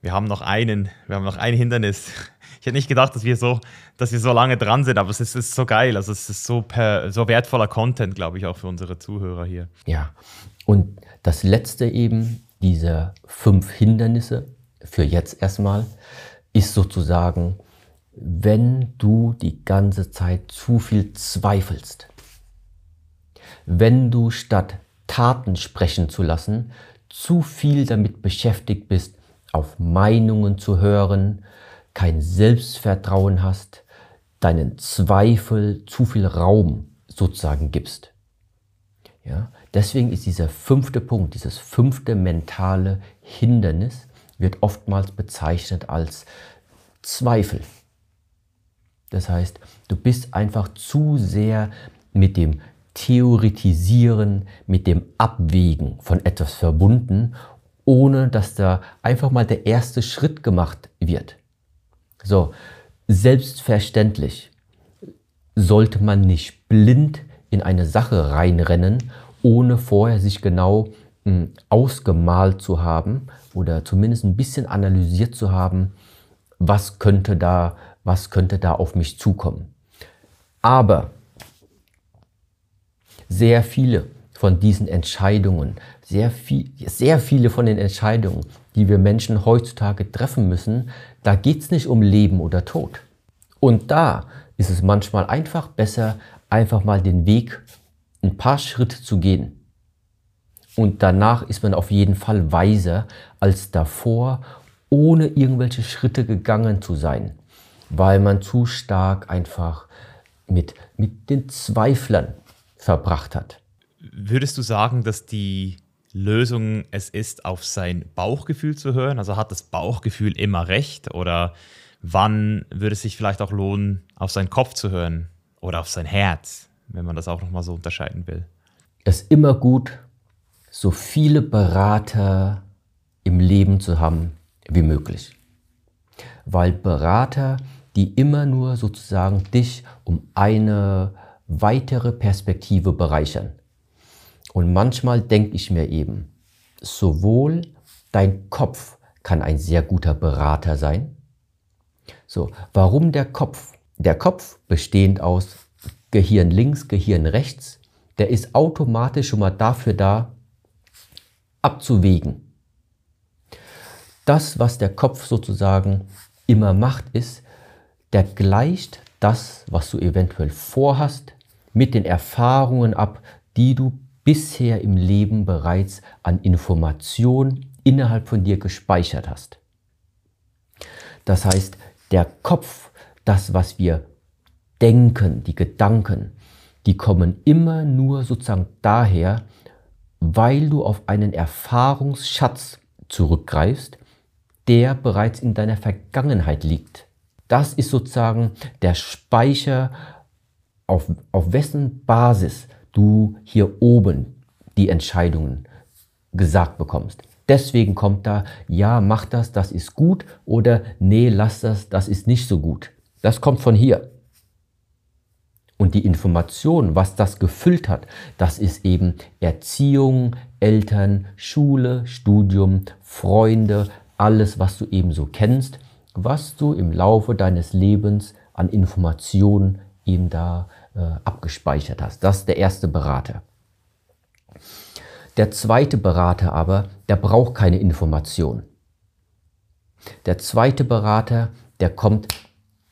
Wir haben noch einen, wir haben noch ein Hindernis ich hätte nicht gedacht, dass wir so, dass wir so lange dran sind, aber es ist, ist so geil. Also es ist so, per, so wertvoller Content, glaube ich, auch für unsere Zuhörer hier. Ja. Und das letzte eben dieser fünf Hindernisse für jetzt erstmal ist sozusagen, wenn du die ganze Zeit zu viel zweifelst, wenn du statt Taten sprechen zu lassen, zu viel damit beschäftigt bist, auf Meinungen zu hören, kein Selbstvertrauen hast, deinen Zweifel zu viel Raum sozusagen gibst. Ja, deswegen ist dieser fünfte Punkt, dieses fünfte mentale Hindernis, wird oftmals bezeichnet als Zweifel. Das heißt, du bist einfach zu sehr mit dem Theoretisieren, mit dem Abwägen von etwas verbunden, ohne dass da einfach mal der erste Schritt gemacht wird. So, selbstverständlich sollte man nicht blind in eine Sache reinrennen, ohne vorher sich genau hm, ausgemalt zu haben oder zumindest ein bisschen analysiert zu haben, was könnte da, was könnte da auf mich zukommen. Aber sehr viele von diesen Entscheidungen, sehr, viel, sehr viele von den Entscheidungen, die wir Menschen heutzutage treffen müssen, da geht es nicht um Leben oder Tod. Und da ist es manchmal einfach besser, einfach mal den Weg ein paar Schritte zu gehen. Und danach ist man auf jeden Fall weiser als davor, ohne irgendwelche Schritte gegangen zu sein, weil man zu stark einfach mit, mit den Zweiflern verbracht hat. Würdest du sagen, dass die Lösung es ist, auf sein Bauchgefühl zu hören? Also hat das Bauchgefühl immer recht? Oder wann würde es sich vielleicht auch lohnen, auf seinen Kopf zu hören oder auf sein Herz? wenn man das auch nochmal so unterscheiden will? Es ist immer gut, so viele Berater im Leben zu haben wie möglich. Weil Berater, die immer nur sozusagen dich um eine weitere Perspektive bereichern. Und manchmal denke ich mir eben, sowohl dein Kopf kann ein sehr guter Berater sein. So, warum der Kopf? Der Kopf bestehend aus Gehirn links, Gehirn rechts, der ist automatisch schon mal dafür da, abzuwägen. Das, was der Kopf sozusagen immer macht, ist, der gleicht das, was du eventuell vorhast, mit den Erfahrungen ab, die du bisher im Leben bereits an Informationen innerhalb von dir gespeichert hast. Das heißt, der Kopf, das, was wir denken, die Gedanken, die kommen immer nur sozusagen daher, weil du auf einen Erfahrungsschatz zurückgreifst, der bereits in deiner Vergangenheit liegt. Das ist sozusagen der Speicher, auf, auf wessen Basis du hier oben die Entscheidungen gesagt bekommst. Deswegen kommt da, ja, mach das, das ist gut oder nee, lass das, das ist nicht so gut. Das kommt von hier. Und die Information, was das gefüllt hat, das ist eben Erziehung, Eltern, Schule, Studium, Freunde, alles, was du eben so kennst, was du im Laufe deines Lebens an Informationen eben da äh, abgespeichert hast. Das ist der erste Berater. Der zweite Berater aber, der braucht keine Information. Der zweite Berater, der kommt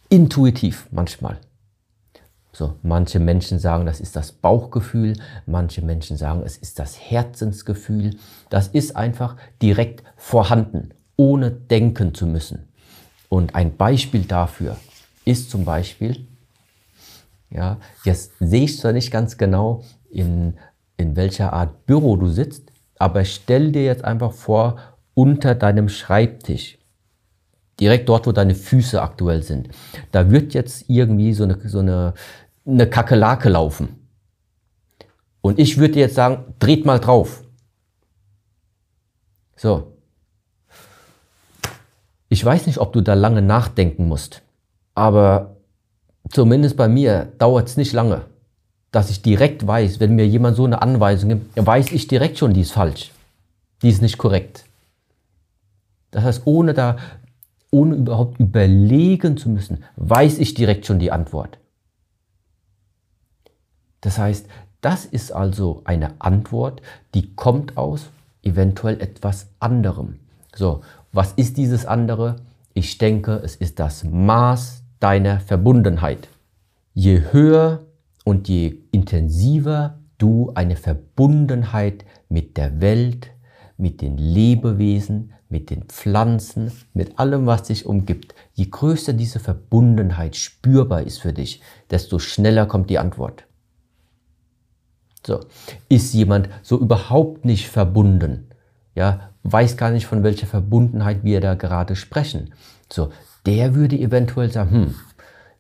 intuitiv manchmal. So, manche Menschen sagen, das ist das Bauchgefühl, manche Menschen sagen, es ist das Herzensgefühl. Das ist einfach direkt vorhanden, ohne denken zu müssen. Und ein Beispiel dafür ist zum Beispiel, ja, jetzt sehe ich zwar nicht ganz genau, in, in welcher Art Büro du sitzt, aber stell dir jetzt einfach vor, unter deinem Schreibtisch, direkt dort, wo deine Füße aktuell sind, da wird jetzt irgendwie so eine, so eine eine Kakerlake laufen. Und ich würde jetzt sagen, dreht mal drauf. So. Ich weiß nicht, ob du da lange nachdenken musst, aber zumindest bei mir dauert es nicht lange, dass ich direkt weiß, wenn mir jemand so eine Anweisung gibt, weiß ich direkt schon, die ist falsch. Die ist nicht korrekt. Das heißt, ohne da, ohne überhaupt überlegen zu müssen, weiß ich direkt schon die Antwort. Das heißt, das ist also eine Antwort, die kommt aus eventuell etwas anderem. So, was ist dieses andere? Ich denke, es ist das Maß deiner Verbundenheit. Je höher und je intensiver du eine Verbundenheit mit der Welt, mit den Lebewesen, mit den Pflanzen, mit allem, was dich umgibt, je größer diese Verbundenheit spürbar ist für dich, desto schneller kommt die Antwort. So. Ist jemand so überhaupt nicht verbunden, ja, weiß gar nicht, von welcher Verbundenheit wir da gerade sprechen. So, der würde eventuell sagen, hm,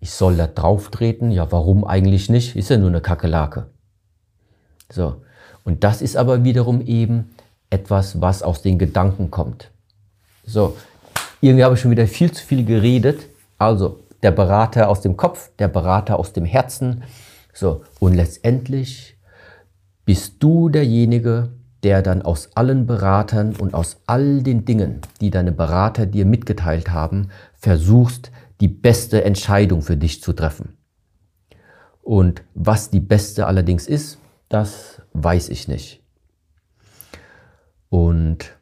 ich soll da drauf treten, ja, warum eigentlich nicht? Ist ja nur eine Kakerlake. So. Und das ist aber wiederum eben etwas, was aus den Gedanken kommt. So. Irgendwie habe ich schon wieder viel zu viel geredet. Also, der Berater aus dem Kopf, der Berater aus dem Herzen. So. Und letztendlich bist du derjenige, der dann aus allen Beratern und aus all den Dingen, die deine Berater dir mitgeteilt haben, versuchst, die beste Entscheidung für dich zu treffen. Und was die beste allerdings ist, das weiß ich nicht. Und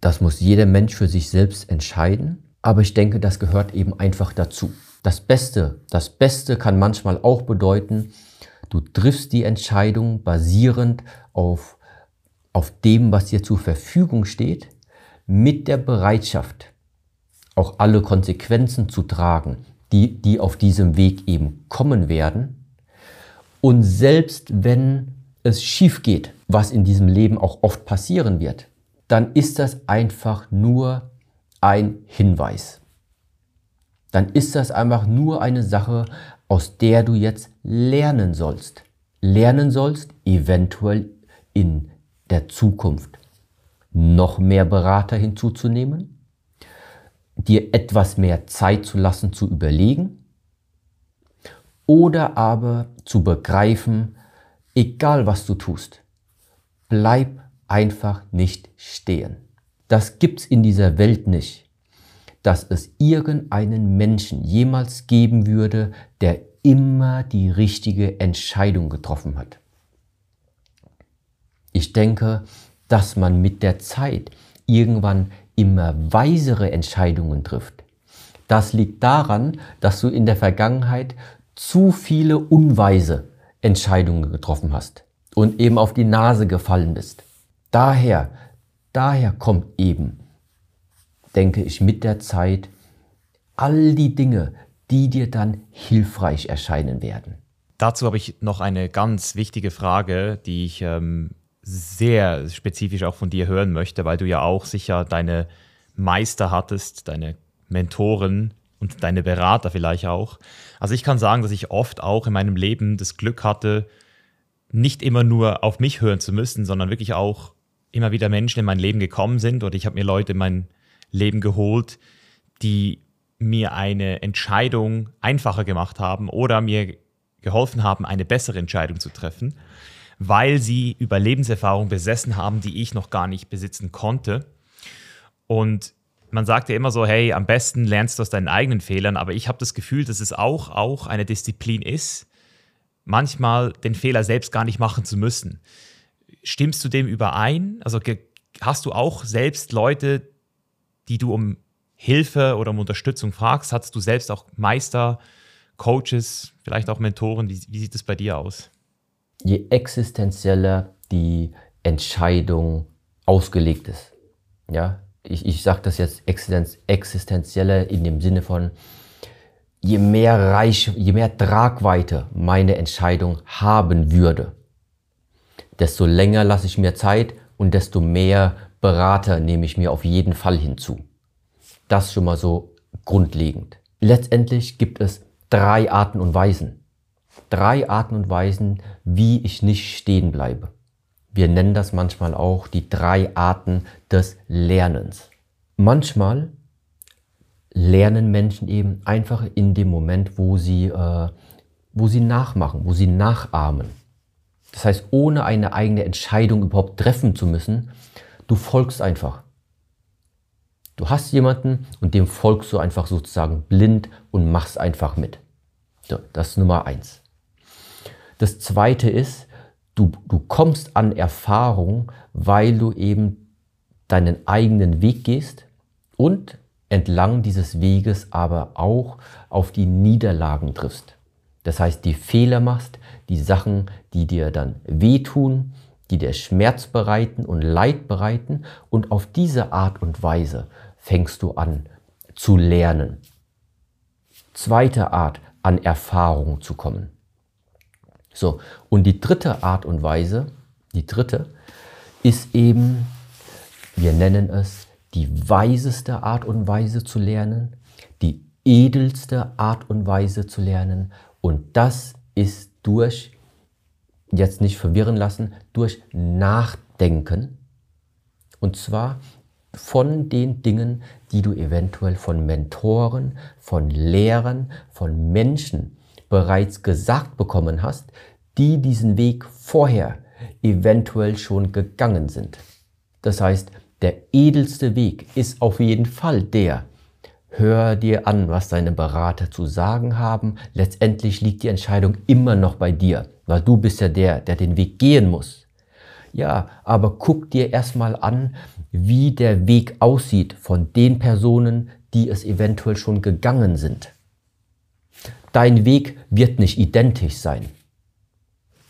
das muss jeder Mensch für sich selbst entscheiden. Aber ich denke, das gehört eben einfach dazu. Das Beste, das Beste kann manchmal auch bedeuten, Du triffst die Entscheidung basierend auf, auf dem, was dir zur Verfügung steht, mit der Bereitschaft, auch alle Konsequenzen zu tragen, die, die auf diesem Weg eben kommen werden. Und selbst wenn es schief geht, was in diesem Leben auch oft passieren wird, dann ist das einfach nur ein Hinweis. dann ist das einfach nur eine Sache, aus der du jetzt lernen sollst. Lernen sollst, eventuell in der Zukunft noch mehr Berater hinzuzunehmen, dir etwas mehr Zeit zu lassen zu überlegen oder aber zu begreifen, egal was du tust, bleib einfach nicht stehen. Das gibt's in dieser Welt nicht, dass es irgendeinen Menschen jemals geben würde, der immer die richtige Entscheidung getroffen hat. Ich denke, dass man mit der Zeit irgendwann immer weisere Entscheidungen trifft. Das liegt daran, dass du in der Vergangenheit zu viele unweise Entscheidungen getroffen hast und eben auf die Nase gefallen bist. Daher, daher kommt eben, denke ich, mit der Zeit all die Dinge, die dir dann hilfreich erscheinen werden. Dazu habe ich noch eine ganz wichtige Frage, die ich ähm, sehr spezifisch auch von dir hören möchte, weil du ja auch sicher deine Meister hattest, deine Mentoren und deine Berater vielleicht auch. Also ich kann sagen, dass ich oft auch in meinem Leben das Glück hatte, nicht immer nur auf mich hören zu müssen, sondern wirklich auch immer wieder Menschen in mein Leben gekommen sind oder ich habe mir Leute in mein Leben geholt, die mir eine Entscheidung einfacher gemacht haben oder mir geholfen haben, eine bessere Entscheidung zu treffen weil sie über Lebenserfahrung besessen haben, die ich noch gar nicht besitzen konnte. Und man sagt ja immer so, hey, am besten lernst du aus deinen eigenen Fehlern, aber ich habe das Gefühl, dass es auch, auch eine Disziplin ist, manchmal den Fehler selbst gar nicht machen zu müssen. Stimmst du dem überein? Also hast du auch selbst Leute, die du um Hilfe oder um Unterstützung fragst? Hattest du selbst auch Meister, Coaches, vielleicht auch Mentoren? Wie, wie sieht es bei dir aus? je existenzieller die Entscheidung ausgelegt ist. Ja, ich, ich sage das jetzt existenz, existenzieller in dem Sinne von, je mehr Reich, je mehr Tragweite meine Entscheidung haben würde, desto länger lasse ich mir Zeit und desto mehr Berater nehme ich mir auf jeden Fall hinzu. Das schon mal so grundlegend. Letztendlich gibt es drei Arten und Weisen, drei Arten und Weisen, wie ich nicht stehen bleibe. Wir nennen das manchmal auch die drei Arten des Lernens. Manchmal lernen Menschen eben einfach in dem Moment, wo sie, äh, wo sie nachmachen, wo sie nachahmen. Das heißt, ohne eine eigene Entscheidung überhaupt treffen zu müssen, du folgst einfach. Du hast jemanden und dem folgst du einfach sozusagen blind und machst einfach mit. So, das ist Nummer eins. Das zweite ist, du, du kommst an Erfahrung, weil du eben deinen eigenen Weg gehst und entlang dieses Weges aber auch auf die Niederlagen triffst. Das heißt, die Fehler machst, die Sachen, die dir dann wehtun, die dir Schmerz bereiten und Leid bereiten und auf diese Art und Weise fängst du an zu lernen. Zweite Art, an Erfahrung zu kommen. So, und die dritte Art und Weise, die dritte, ist eben, wir nennen es die weiseste Art und Weise zu lernen, die edelste Art und Weise zu lernen. Und das ist durch, jetzt nicht verwirren lassen, durch Nachdenken. Und zwar von den Dingen, die du eventuell von Mentoren, von Lehrern, von Menschen bereits gesagt bekommen hast, die diesen Weg vorher eventuell schon gegangen sind. Das heißt, der edelste Weg ist auf jeden Fall der, hör dir an, was deine Berater zu sagen haben. Letztendlich liegt die Entscheidung immer noch bei dir, weil du bist ja der, der den Weg gehen muss. Ja, aber guck dir erstmal an, wie der Weg aussieht von den Personen, die es eventuell schon gegangen sind. Dein Weg wird nicht identisch sein.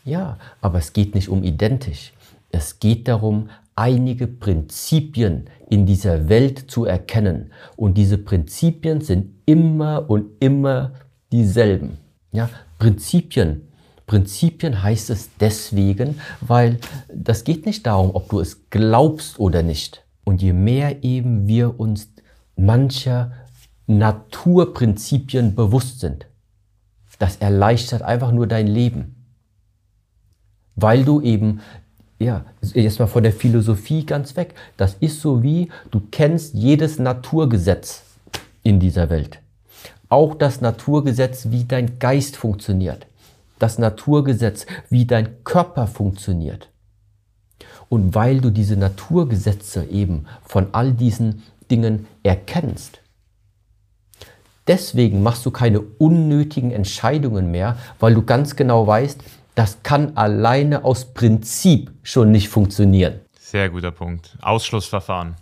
Ja, aber es geht nicht um identisch. Es geht darum, einige Prinzipien in dieser Welt zu erkennen. Und diese Prinzipien sind immer und immer dieselben. Ja, Prinzipien. Prinzipien heißt es deswegen, weil das geht nicht darum, ob du es glaubst oder nicht. Und je mehr eben wir uns mancher Naturprinzipien bewusst sind. Das erleichtert einfach nur dein Leben. Weil du eben, ja, jetzt mal von der Philosophie ganz weg. Das ist so wie, du kennst jedes Naturgesetz in dieser Welt. Auch das Naturgesetz, wie dein Geist funktioniert. Das Naturgesetz, wie dein Körper funktioniert. Und weil du diese Naturgesetze eben von all diesen Dingen erkennst, deswegen machst du keine unnötigen Entscheidungen mehr, weil du ganz genau weißt, das kann alleine aus Prinzip schon nicht funktionieren. Sehr guter Punkt. Ausschlussverfahren.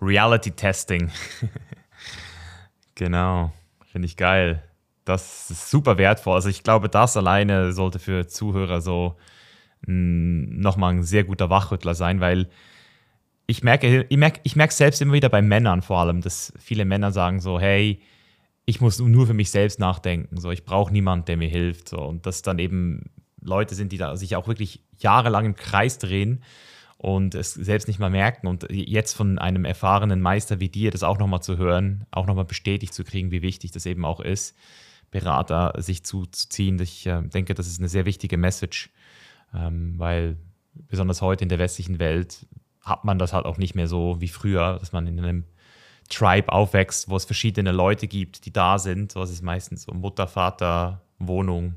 Reality Testing. genau. Finde ich geil. Das ist super wertvoll. Also ich glaube, das alleine sollte für Zuhörer so nochmal ein sehr guter Wachrüttler sein, weil ich merke, ich merke, ich merke selbst immer wieder bei Männern vor allem, dass viele Männer sagen so, hey, ich muss nur für mich selbst nachdenken, so ich brauche niemanden, der mir hilft. So. Und dass dann eben Leute sind, die da sich auch wirklich jahrelang im Kreis drehen und es selbst nicht mal merken. Und jetzt von einem erfahrenen Meister wie dir das auch nochmal zu hören, auch nochmal bestätigt zu kriegen, wie wichtig das eben auch ist, Berater sich zuzuziehen. Ich äh, denke, das ist eine sehr wichtige Message ähm, weil besonders heute in der westlichen Welt hat man das halt auch nicht mehr so wie früher, dass man in einem Tribe aufwächst, wo es verschiedene Leute gibt, die da sind. Was ist meistens so Mutter, Vater, Wohnung,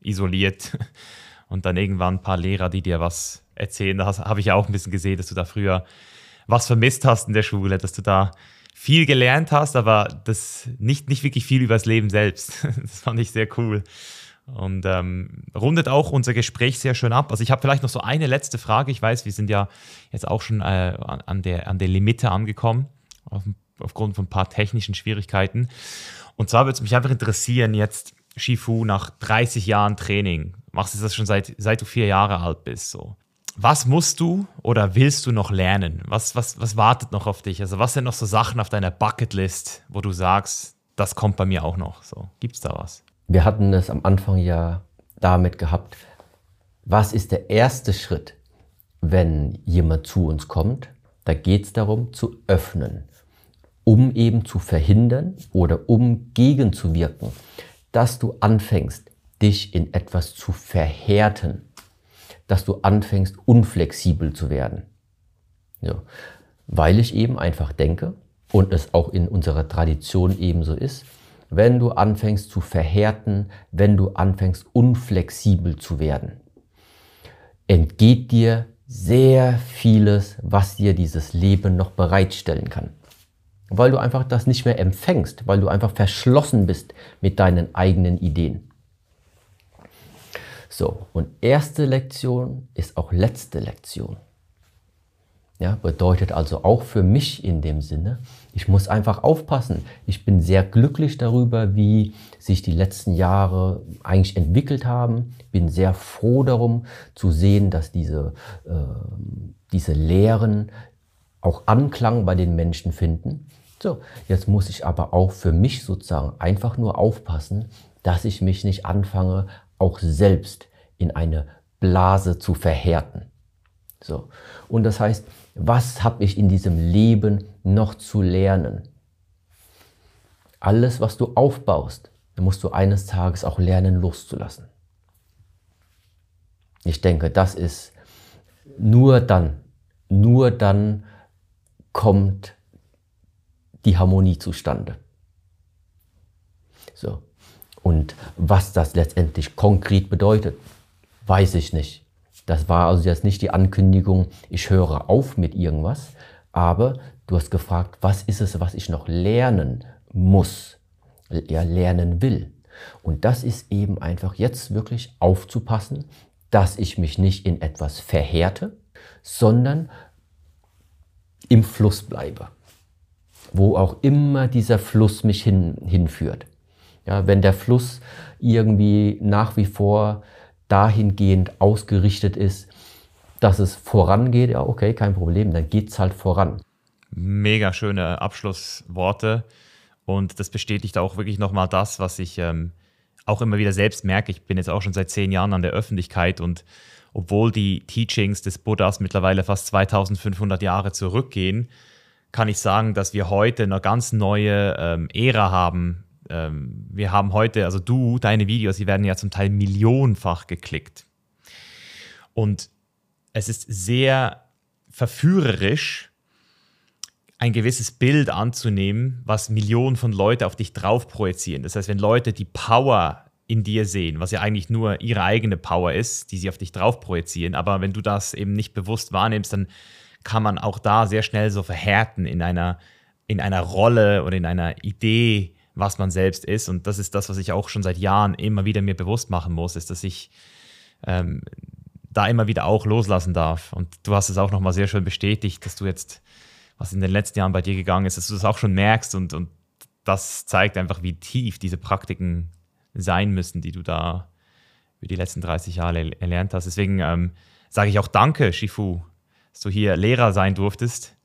isoliert und dann irgendwann ein paar Lehrer, die dir was erzählen. Da habe ich ja auch ein bisschen gesehen, dass du da früher was vermisst hast in der Schule, dass du da viel gelernt hast, aber das nicht, nicht wirklich viel über das Leben selbst. Das fand ich sehr cool und ähm, rundet auch unser Gespräch sehr schön ab. Also ich habe vielleicht noch so eine letzte Frage. Ich weiß, wir sind ja jetzt auch schon äh, an, der, an der Limite angekommen, auf, aufgrund von ein paar technischen Schwierigkeiten. Und zwar würde es mich einfach interessieren, jetzt Shifu nach 30 Jahren Training, machst du das schon seit, seit du vier Jahre alt bist, so. Was musst du oder willst du noch lernen? Was, was, was wartet noch auf dich? Also was sind noch so Sachen auf deiner Bucketlist, wo du sagst, das kommt bei mir auch noch? So, gibt's da was? Wir hatten es am Anfang ja damit gehabt, was ist der erste Schritt, wenn jemand zu uns kommt? Da geht es darum zu öffnen, um eben zu verhindern oder um gegenzuwirken, dass du anfängst, dich in etwas zu verhärten, dass du anfängst, unflexibel zu werden. Ja. Weil ich eben einfach denke und es auch in unserer Tradition ebenso ist, wenn du anfängst zu verhärten, wenn du anfängst unflexibel zu werden. Entgeht dir sehr vieles, was dir dieses Leben noch bereitstellen kann. Weil du einfach das nicht mehr empfängst, weil du einfach verschlossen bist mit deinen eigenen Ideen. So, und erste Lektion ist auch letzte Lektion. Ja, bedeutet also auch für mich in dem Sinne, ich muss einfach aufpassen. Ich bin sehr glücklich darüber, wie sich die letzten Jahre eigentlich entwickelt haben. Bin sehr froh darum zu sehen, dass diese, äh, diese Lehren auch Anklang bei den Menschen finden. So, jetzt muss ich aber auch für mich sozusagen einfach nur aufpassen, dass ich mich nicht anfange, auch selbst in eine Blase zu verhärten. So. Und das heißt, was habe ich in diesem Leben noch zu lernen? Alles, was du aufbaust, musst du eines Tages auch lernen loszulassen. Ich denke, das ist nur dann, nur dann kommt die Harmonie zustande. So. Und was das letztendlich konkret bedeutet, weiß ich nicht. Das war also jetzt nicht die Ankündigung, ich höre auf mit irgendwas, aber du hast gefragt, was ist es, was ich noch lernen muss, ja, lernen will. Und das ist eben einfach jetzt wirklich aufzupassen, dass ich mich nicht in etwas verhärte, sondern im Fluss bleibe. Wo auch immer dieser Fluss mich hin, hinführt. Ja, wenn der Fluss irgendwie nach wie vor dahingehend ausgerichtet ist, dass es vorangeht, ja, okay, kein Problem, dann geht es halt voran. Mega schöne Abschlussworte. Und das bestätigt auch wirklich nochmal das, was ich ähm, auch immer wieder selbst merke. Ich bin jetzt auch schon seit zehn Jahren an der Öffentlichkeit und obwohl die Teachings des Buddhas mittlerweile fast 2500 Jahre zurückgehen, kann ich sagen, dass wir heute eine ganz neue ähm, Ära haben. Ähm, wir haben heute, also du, deine Videos, die werden ja zum Teil millionenfach geklickt. Und es ist sehr verführerisch, ein gewisses Bild anzunehmen, was Millionen von Leuten auf dich drauf projizieren. Das heißt, wenn Leute die Power in dir sehen, was ja eigentlich nur ihre eigene Power ist, die sie auf dich drauf projizieren, aber wenn du das eben nicht bewusst wahrnimmst, dann kann man auch da sehr schnell so verhärten in einer, in einer Rolle oder in einer Idee, was man selbst ist. Und das ist das, was ich auch schon seit Jahren immer wieder mir bewusst machen muss, ist, dass ich ähm, da immer wieder auch loslassen darf. Und du hast es auch nochmal sehr schön bestätigt, dass du jetzt, was in den letzten Jahren bei dir gegangen ist, dass du das auch schon merkst und, und das zeigt einfach, wie tief diese Praktiken sein müssen, die du da über die letzten 30 Jahre erlernt hast. Deswegen ähm, sage ich auch Danke, Shifu, dass du hier Lehrer sein durftest.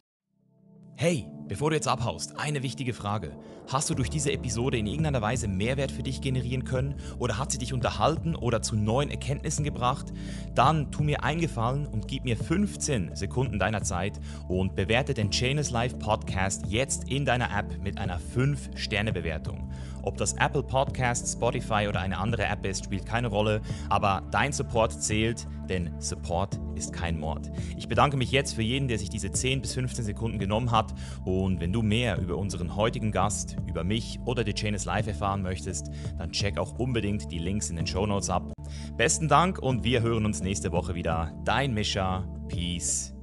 Hey, bevor du jetzt abhaust, eine wichtige Frage. Hast du durch diese Episode in irgendeiner Weise Mehrwert für dich generieren können oder hat sie dich unterhalten oder zu neuen Erkenntnissen gebracht? Dann tu mir eingefallen und gib mir 15 Sekunden deiner Zeit und bewerte den Chainless Life Podcast jetzt in deiner App mit einer 5-Sterne-Bewertung. Ob das Apple Podcast, Spotify oder eine andere App ist, spielt keine Rolle, aber dein Support zählt, denn Support ist kein Mord. Ich bedanke mich jetzt für jeden, der sich diese 10 bis 15 Sekunden genommen hat und wenn du mehr über unseren heutigen Gast, über mich oder The Chain is Live erfahren möchtest, dann check auch unbedingt die Links in den Show Notes ab. Besten Dank und wir hören uns nächste Woche wieder. Dein Mischa. Peace.